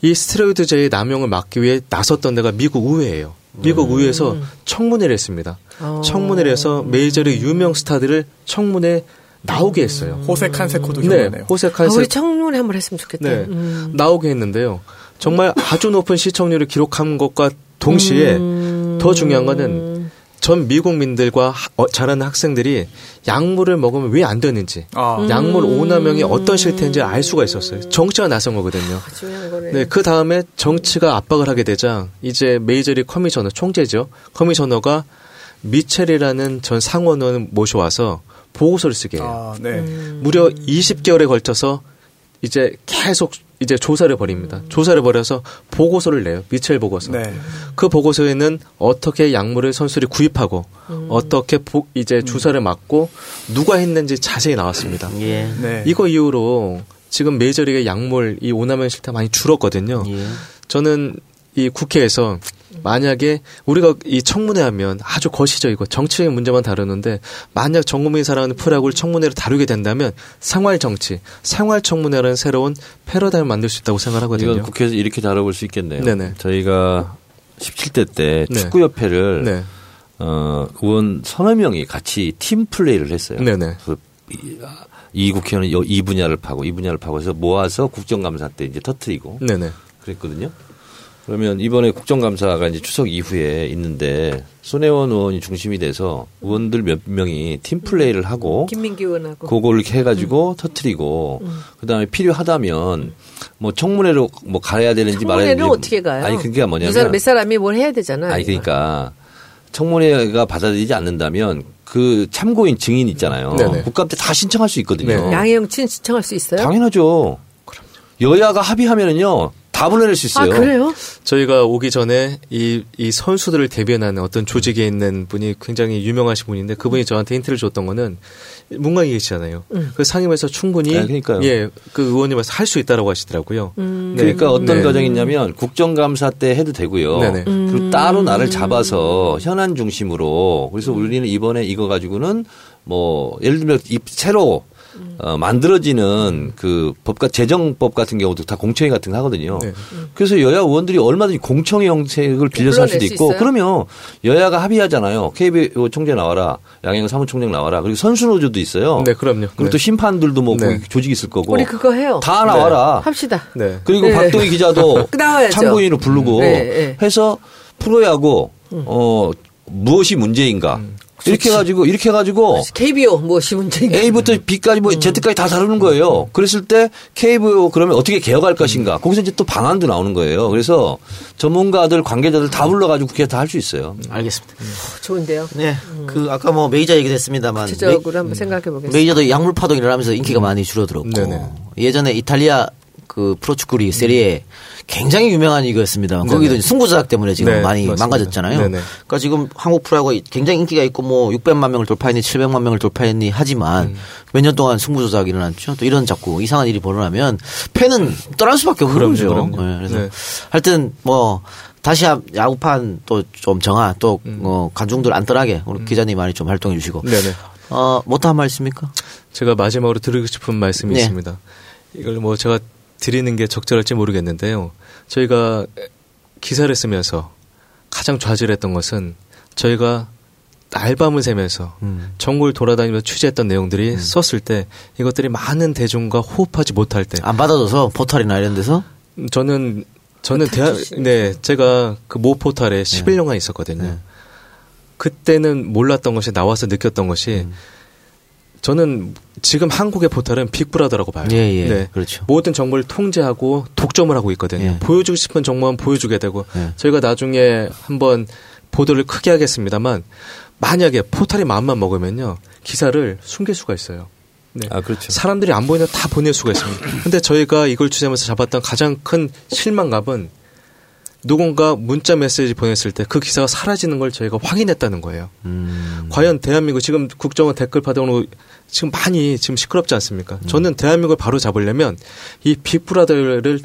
이 스테로이드제의 남용을 막기 위해 나섰던 데가 미국 의회예요. 미국 음. 의회에서 청문회를 했습니다. 어. 청문회를 해서 메이저리그 유명 스타들을 청문회 나오게 했어요. 호세 칸세코도 네, 기억나네요. 호세 아, 칸세 우리 청문회 한번 했으면 좋겠다. 네, 음. 나오게 했는데요. 정말 아주 높은 시청률을 기록한 것과 동시에 음. 더 중요한 거는 전 미국민들과 하- 어, 자라는 학생들이 약물을 먹으면 왜 안 되는지, 아. 약물 오남용이 어떤 실태인지 알 수가 있었어요. 정치가 나선 거거든요. 거네. 네, 그 다음에 정치가 압박을 하게 되자 이제 메이저리 커미셔너 총재죠. 커미셔너가 미첼이라는 전 상원을 모셔와서 보고서를 쓰게 해요. 아, 네. 무려 20개월에 걸쳐서 이제 계속 이제 조사를 벌입니다. 조사를 벌여서 보고서를 내요. 미첼 보고서. 네. 그 보고서에는 어떻게 약물을 선수들이 구입하고 어떻게 보- 이제 주사를 맞고 누가 했는지 자세히 나왔습니다. 예. 네. 이거 이후로 지금 메이저리그 약물 이 오남용 실태 많이 줄었거든요. 저는 이 국회에서 만약에 우리가 이 청문회 하면 아주 거시적이고 정치적인 문제만 다루는데 만약 전 국민이 사랑하는 프로야구를 청문회로 다루게 된다면 생활 정치, 생활 청문회라는 새로운 패러다임을 만들 수 있다고 생각하거든요. 이건 국회에서 이렇게 다뤄볼 수 있겠네요. 네네. 저희가 17대 때 네. 축구협회를 네. 어, 의원 서너 명이 같이 팀 플레이를 했어요. 네네. 그 이, 이 국회의원은 요- 이 분야를 파고 이 분야를 파고 해서 모아서 국정감사 때 이제 터트리고 네네. 그랬거든요. 그러면 이번에 국정감사가 이제 추석 이후에 있는데 손혜원 의원이 중심이 돼서 의원들 몇 명이 팀 플레이를 하고 김민기 의원하고. 그걸 이렇게 해가지고 터트리고 음. 그다음에 필요하다면 뭐 청문회로 뭐 가야 되는지 말아야 청문회는 되는지 어떻게 가요? 아니 그게 뭐냐면 이 사람, 몇 사람이 뭘 해야 되잖아요. 아니 그러니까 청문회가 받아들이지 않는다면 그 참고인 증인 있잖아요. 네네. 국감 때 다 신청할 수 있거든요. 양혜영 친 신청할 수 있어요? 당연하죠. 여야가 합의하면은요 다 불러낼 수 있어요. 아, 그래요? 저희가 오기 전에 이, 이 선수들을 대변하는 어떤 조직에 있는 분이 굉장히 유명하신 분인데 그분이 저한테 힌트를 줬던 거는 문광이 계시잖아요. 음. 그 상임에서 충분히 네, 그러니까요. 예, 그 의원님에서 할 수 있다라고 하시더라고요. 음. 그러니까 어떤 네. 과정이 있냐면 국정감사 때 해도 되고요. 네네. 그리고 따로 나를 잡아서 현안 중심으로 그래서 우리는 이번에 이거 가지고는 뭐 예를 들면 이 새로 어, 만들어지는 그 법과 재정법 같은 경우도 다 공청회 같은 거 하거든요. 네. 그래서 여야 의원들이 얼마든지 공청회 형식을 빌려서 할 수도 수 있고 있어요? 그러면 여야가 합의하잖아요. KBO 총재 나와라. 양행 사무총장 나와라. 그리고 선수노조도 있어요. 네, 그럼요. 그리고 네. 또 심판들도 뭐 네. 조직이 있을 거고. 우리 그거 해요. 다 나와라. 합시다. 네. 그리고 네. 박동희 기자도 나와야죠. 참고인으로 부르고 네, 네. 해서 프로야구 어 무엇이 문제인가 이렇게 해가지고 이렇게 해가지고 KBO 무엇이 문제인가? A부터 B까지 뭐 Z까지 다 다루는 거예요. 그랬을 때 KBO 그러면 어떻게 개혁할 것인가 거기서 이제 또 방안도 나오는 거예요. 그래서 전문가들 관계자들 다 불러가지고 국회 다 할 수 있어요. 알겠습니다. 좋은데요. 네. 그 아까 뭐 메이저 얘기도 했습니다만 구체적으로 한번 생각해 보겠습니다. 메이저도 약물 파동이 일어나면서 인기가 많이 줄어들었고 네네. 예전에 이탈리아 그 프로축구 리그 세리에 굉장히 유명한 이거였습니다. 거기도 네네. 이제 승부 조작 때문에 지금 네, 많이 맞습니다. 망가졌잖아요. 네네. 그러니까 지금 한국 프로야구 굉장히 인기가 있고 뭐 600만 명을 돌파했니 700만 명을 돌파했니 하지만 음. 몇년 동안 승부 조작이 일어났죠. 또 이런 자꾸 이상한 일이 벌어나면 팬은 떠날 수밖에 없는 그럼요, 거죠. 그럼요. 네, 그래서 네. 하여튼 뭐 다시 한 야구판 또 좀 정화 또 어, 관중들 안 떠나게 우리 기자님 많이 좀 활동해 주시고 음. 네네. 어, 뭐또 한말 있습니까? 제가 마지막으로 드리고 싶은 말씀이 네. 있습니다. 이걸 뭐 제가 드리는 게 적절할지 모르겠는데요. 저희가 기사를 쓰면서 가장 좌절했던 것은 저희가 날밤을 새면서 음. 전국을 돌아다니면서 취재했던 내용들이 썼을 때 이것들이 많은 대중과 호흡하지 못할 때 안 받아줘서 포털이나 이런 데서 저는 저는 대학 네 제가 그 모 포털에 11년간 있었거든요. 그때는 몰랐던 것이 나와서 느꼈던 것이 저는 지금 한국의 포털은 빅브라더라고 봐요. 예, 예. 네. 그렇죠. 모든 정보를 통제하고 독점을 하고 있거든요. 예. 보여주고 싶은 정보만 보여주게 되고 예. 저희가 나중에 한번 보도를 크게 하겠습니다만 만약에 포털이 마음만 먹으면요 기사를 숨길 수가 있어요. 네. 아 그렇죠. 사람들이 안 보이면 다 보낼 수가 있습니다. 근데 저희가 이걸 취재하면서 잡았던 가장 큰 실망감은 누군가 문자 메시지 보냈을 때 그 기사가 사라지는 걸 저희가 확인했다는 거예요. 음. 과연 대한민국 지금 국정원 댓글 파동으로 지금 많이 지금 시끄럽지 않습니까? 음. 저는 대한민국을 바로 잡으려면 이 빅브라더를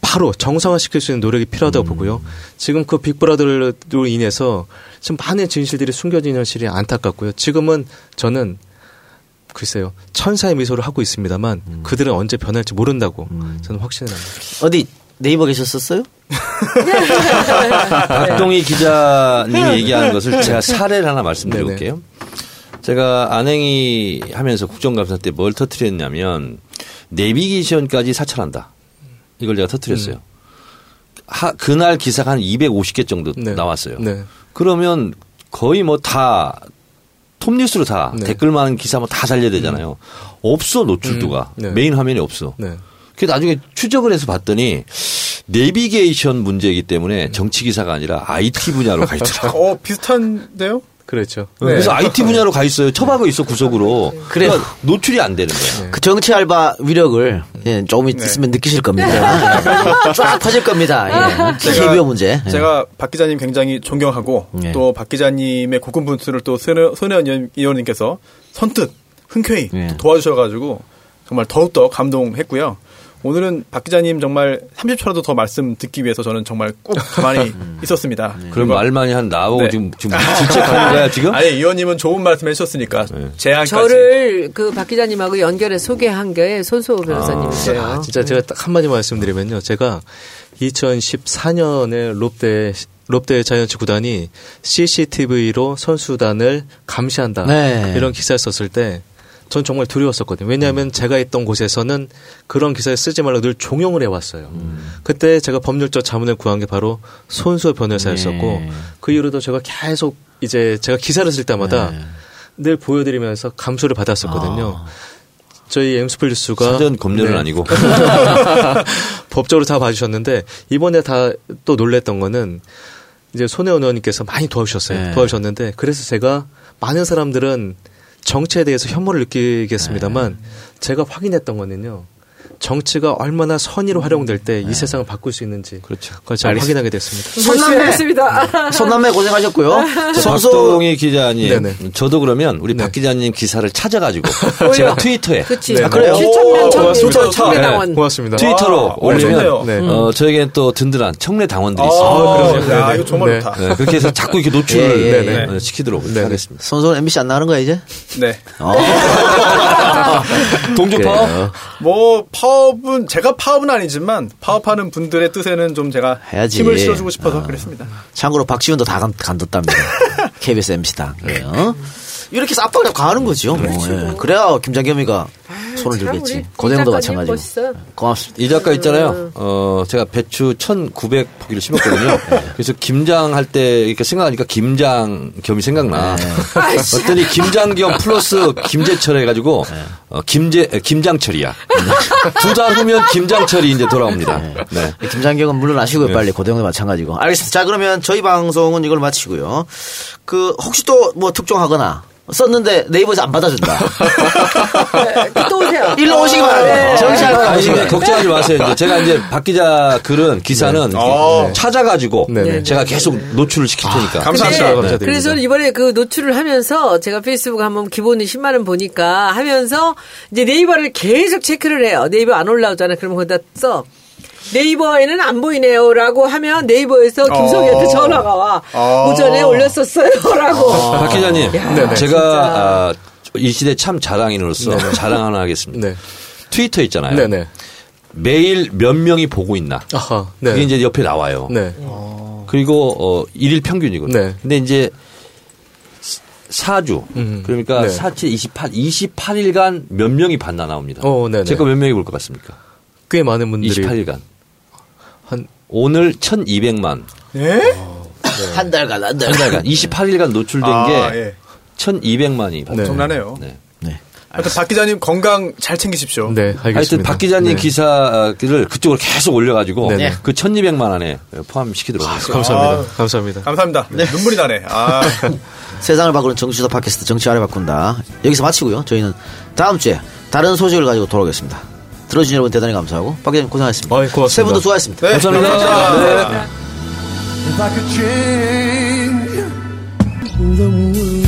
바로 정상화시킬 수 있는 노력이 필요하다고 음. 보고요. 지금 그 빅브라더로 인해서 지금 많은 진실들이 숨겨진 현실이 안타깝고요. 지금은 저는 글쎄요 천사의 미소를 하고 있습니다만 음. 그들은 언제 변할지 모른다고 저는 확신을 합니다. 어디 네이버 계셨었어요? 박동희 기자님이 얘기하는 것을 제가 사례를 하나 말씀드려볼게요. 제가 안행이 하면서 국정감사 때 뭘 터트렸냐면 내비게이션까지 사찰한다. 이걸 제가 터트렸어요. 하, 그날 기사가 한 250개 정도 나왔어요. 네. 그러면 거의 뭐 다 톱뉴스로 다 네. 댓글 많은 기사 뭐다 달려야 되잖아요. 없어 노출도가 음, 네. 메인 화면이 없어. 네. 그 나중에 추적을 해서 봤더니 내비게이션 문제이기 때문에 정치 기사가 아니라 IT 분야로 가 있더라고. 어, 비슷한데요? 그렇죠. 그래서 IT 분야로 가 있어요. 처박아 있어 구석으로. 그래요. 그러니까 노출이 안 되는 거야. 그 정치 알바 위력을 예, 조금 있으면 느끼실 겁니다. 예. 쫙 퍼질 겁니다. 예. KBO 문제. 예. 제가 박 기자님 굉장히 존경하고 예. 또박 기자님의 고군분투를 또 손혜- 손혜원 의원- 의원님께서 선뜻 흔쾌히 예. 또 도와주셔가지고 정말 더욱더 감동했고요. 오늘은 박 기자님 정말 30초라도 더 말씀 듣기 위해서 저는 정말 꼭 가만히 있었습니다. 그럼 그리고- 말 많이 한 나보고 네. 지금 지금 질책하는 거야 지금? 아니 의원님은 좋은 말씀 해주셨으니까 제안까지. 저를 그 박 기자님하고 연결해 소개한 게 손수호 변호사님이세요. 아, 진짜 제가 딱 한마디 말씀드리면요. 제가 2014년에 롯데 롯데 자이언츠 구단이 CCTV로 선수단을 감시한다. 네. 이런 기사를 썼을 때 전 정말 두려웠었거든요. 왜냐하면 제가 있던 곳에서는 그런 기사를 쓰지 말라고 늘 종용을 해왔어요. 그때 제가 법률적 자문을 구한 게 바로 손수호 변호사였었고 네. 그 이후로도 제가 계속 이제 제가 기사를 쓸 때마다 네. 늘 보여드리면서 감수를 받았었거든요. 저희 엠스플리스가 네. 사전 검열은 아니고. 법적으로 다 봐주셨는데 이번에 다 또 놀랬던 거는 이제 손혜원 의원님께서 많이 도와주셨어요. 네. 도와주셨는데 그래서 제가 많은 사람들은 정치에 대해서 혐오를 느끼겠습니다만 네. 제가 확인했던 거는요. 정치가 얼마나 선의로 활용될 때이 세상을 바꿀 수 있는지 그걸 제가 네. 알겠습니다. 확인하게 됐습니다. 손남매 손남매 고생하셨고요. 저 손수 박동희 기자님, 네네. 저도 그러면 우리 박 기자님 기사를 찾아가지고. 제가 트위터에 그치. 네. 아, 그래요? 7천명 고맙습니다. 청년, 청래 당원. 네, 고맙습니다. 트위터로 아, 올리면. 네. 어, 저에겐 또 든든한 청래 당원들이 아, 있어요. 그러세요? 야, 이거 정말 네. 좋다. 네, 그렇게 해서 자꾸 이렇게 노출을. 어, 시키도록. 하겠습니다. 손수는 MBC 안 나가는 거야 이제? 네. 어. 동조 파업? 뭐 파업은 제가 파업은 아니지만 파업하는 분들의 뜻에는 좀 제가 해야지. 힘을 실어주고 싶어서 그랬습니다. 참고로 박지훈도 다 간, 간뒀답니다. KBS MC당. 그래요. 이렇게 해서 압박을 가하는 거죠. 뭐. 예. 그래야 김장겸이가 손을 참 들겠지. 작가님 마찬가지고. 고맙습니다. 이 작가 있잖아요. 어, 제가 배추 1,900 포기를 심었거든요. 그래서 김장 할 때 이렇게 생각하니까 김장 겸이 생각나. 어떤 이 김장 겸 플러스 김제철 해가지고 어, 김제 김장철이야. 두 달 후면 김장철이 이제 돌아옵니다. 네. 김장경은 물러나시고요, 빨리. 고대영도 마찬가지고. 알겠습니다. 자, 그러면 저희 방송은 이걸 마치고요. 그, 혹시 또 뭐 특종하거나 썼는데 네이버에서 안 받아준다. 또 오세요. 일로 오시기 바랍니다. 네. 오시기 이제 바랍니다. 걱정하지 마세요. 이제 제가 이제 박 기자 글은 기사는 어. 찾아가지고 네네. 제가 계속 노출을 시킬 테니까. 감사합니다. 네. 감사드립니다. 그래서 이번에 그 노출을 하면서 제가 페이스북 한번 기본이 10만 원 보니까 하면서 이제 네이버를 계속 체크를 해요. 네이버 안 올라오잖아요. 그러면 거기다 써. 네이버에는 안 보이네요라고 하면 네이버에서 김성희한테 어. 전화가 와. 어. 오전에 올렸었어요라고. 박 기자님, 야, 제가 아, 이 시대 참 자랑인으로서 자랑 하나 하겠습니다. 네. 트위터 있잖아요. 네네. 매일 몇 명이 보고 있나. 아하. 네. 그게 이제 옆에 나와요. 네. 그리고 어, 일일 평균이거든요. 네. 근데 이제 4주 음. 그러니까 네. 47, 28, 28일간 몇 명이 봤나 나옵니다. 어, 네네. 제거 몇 명이 볼 것 같습니까? 꽤 많은 분들이 28일간. 한 오늘 1200만. 예? 한 달간, 한한 달간. 달간 28일간 노출된 아, 게 예. 1200만이 봤어요. 엄청나네요. 네. 네. 하여튼 박 기자님 건강 잘 챙기십시오. 네, 알겠습니다. 하여튼 박 기자님 네. 기사를 그쪽으로 계속 올려가지고 네네. 그 1200만 안에 포함시키도록 하겠습니다. 감사합니다. 아. 감사합니다. 감사합니다. 눈물이 나네. 아. 세상을 바꾸는 정치도 팟캐스트 정치 아래 바꾼다. 여기서 마치고요. 저희는 다음 주에 다른 소식을 가지고 돌아오겠습니다. 들어주신 여러분 대단히 감사하고 박 기자님 고생하셨습니다. 어이, 고맙습니다. 세 분도 수고하셨습니다. 네, 감사합니다. 감사합니다. 네.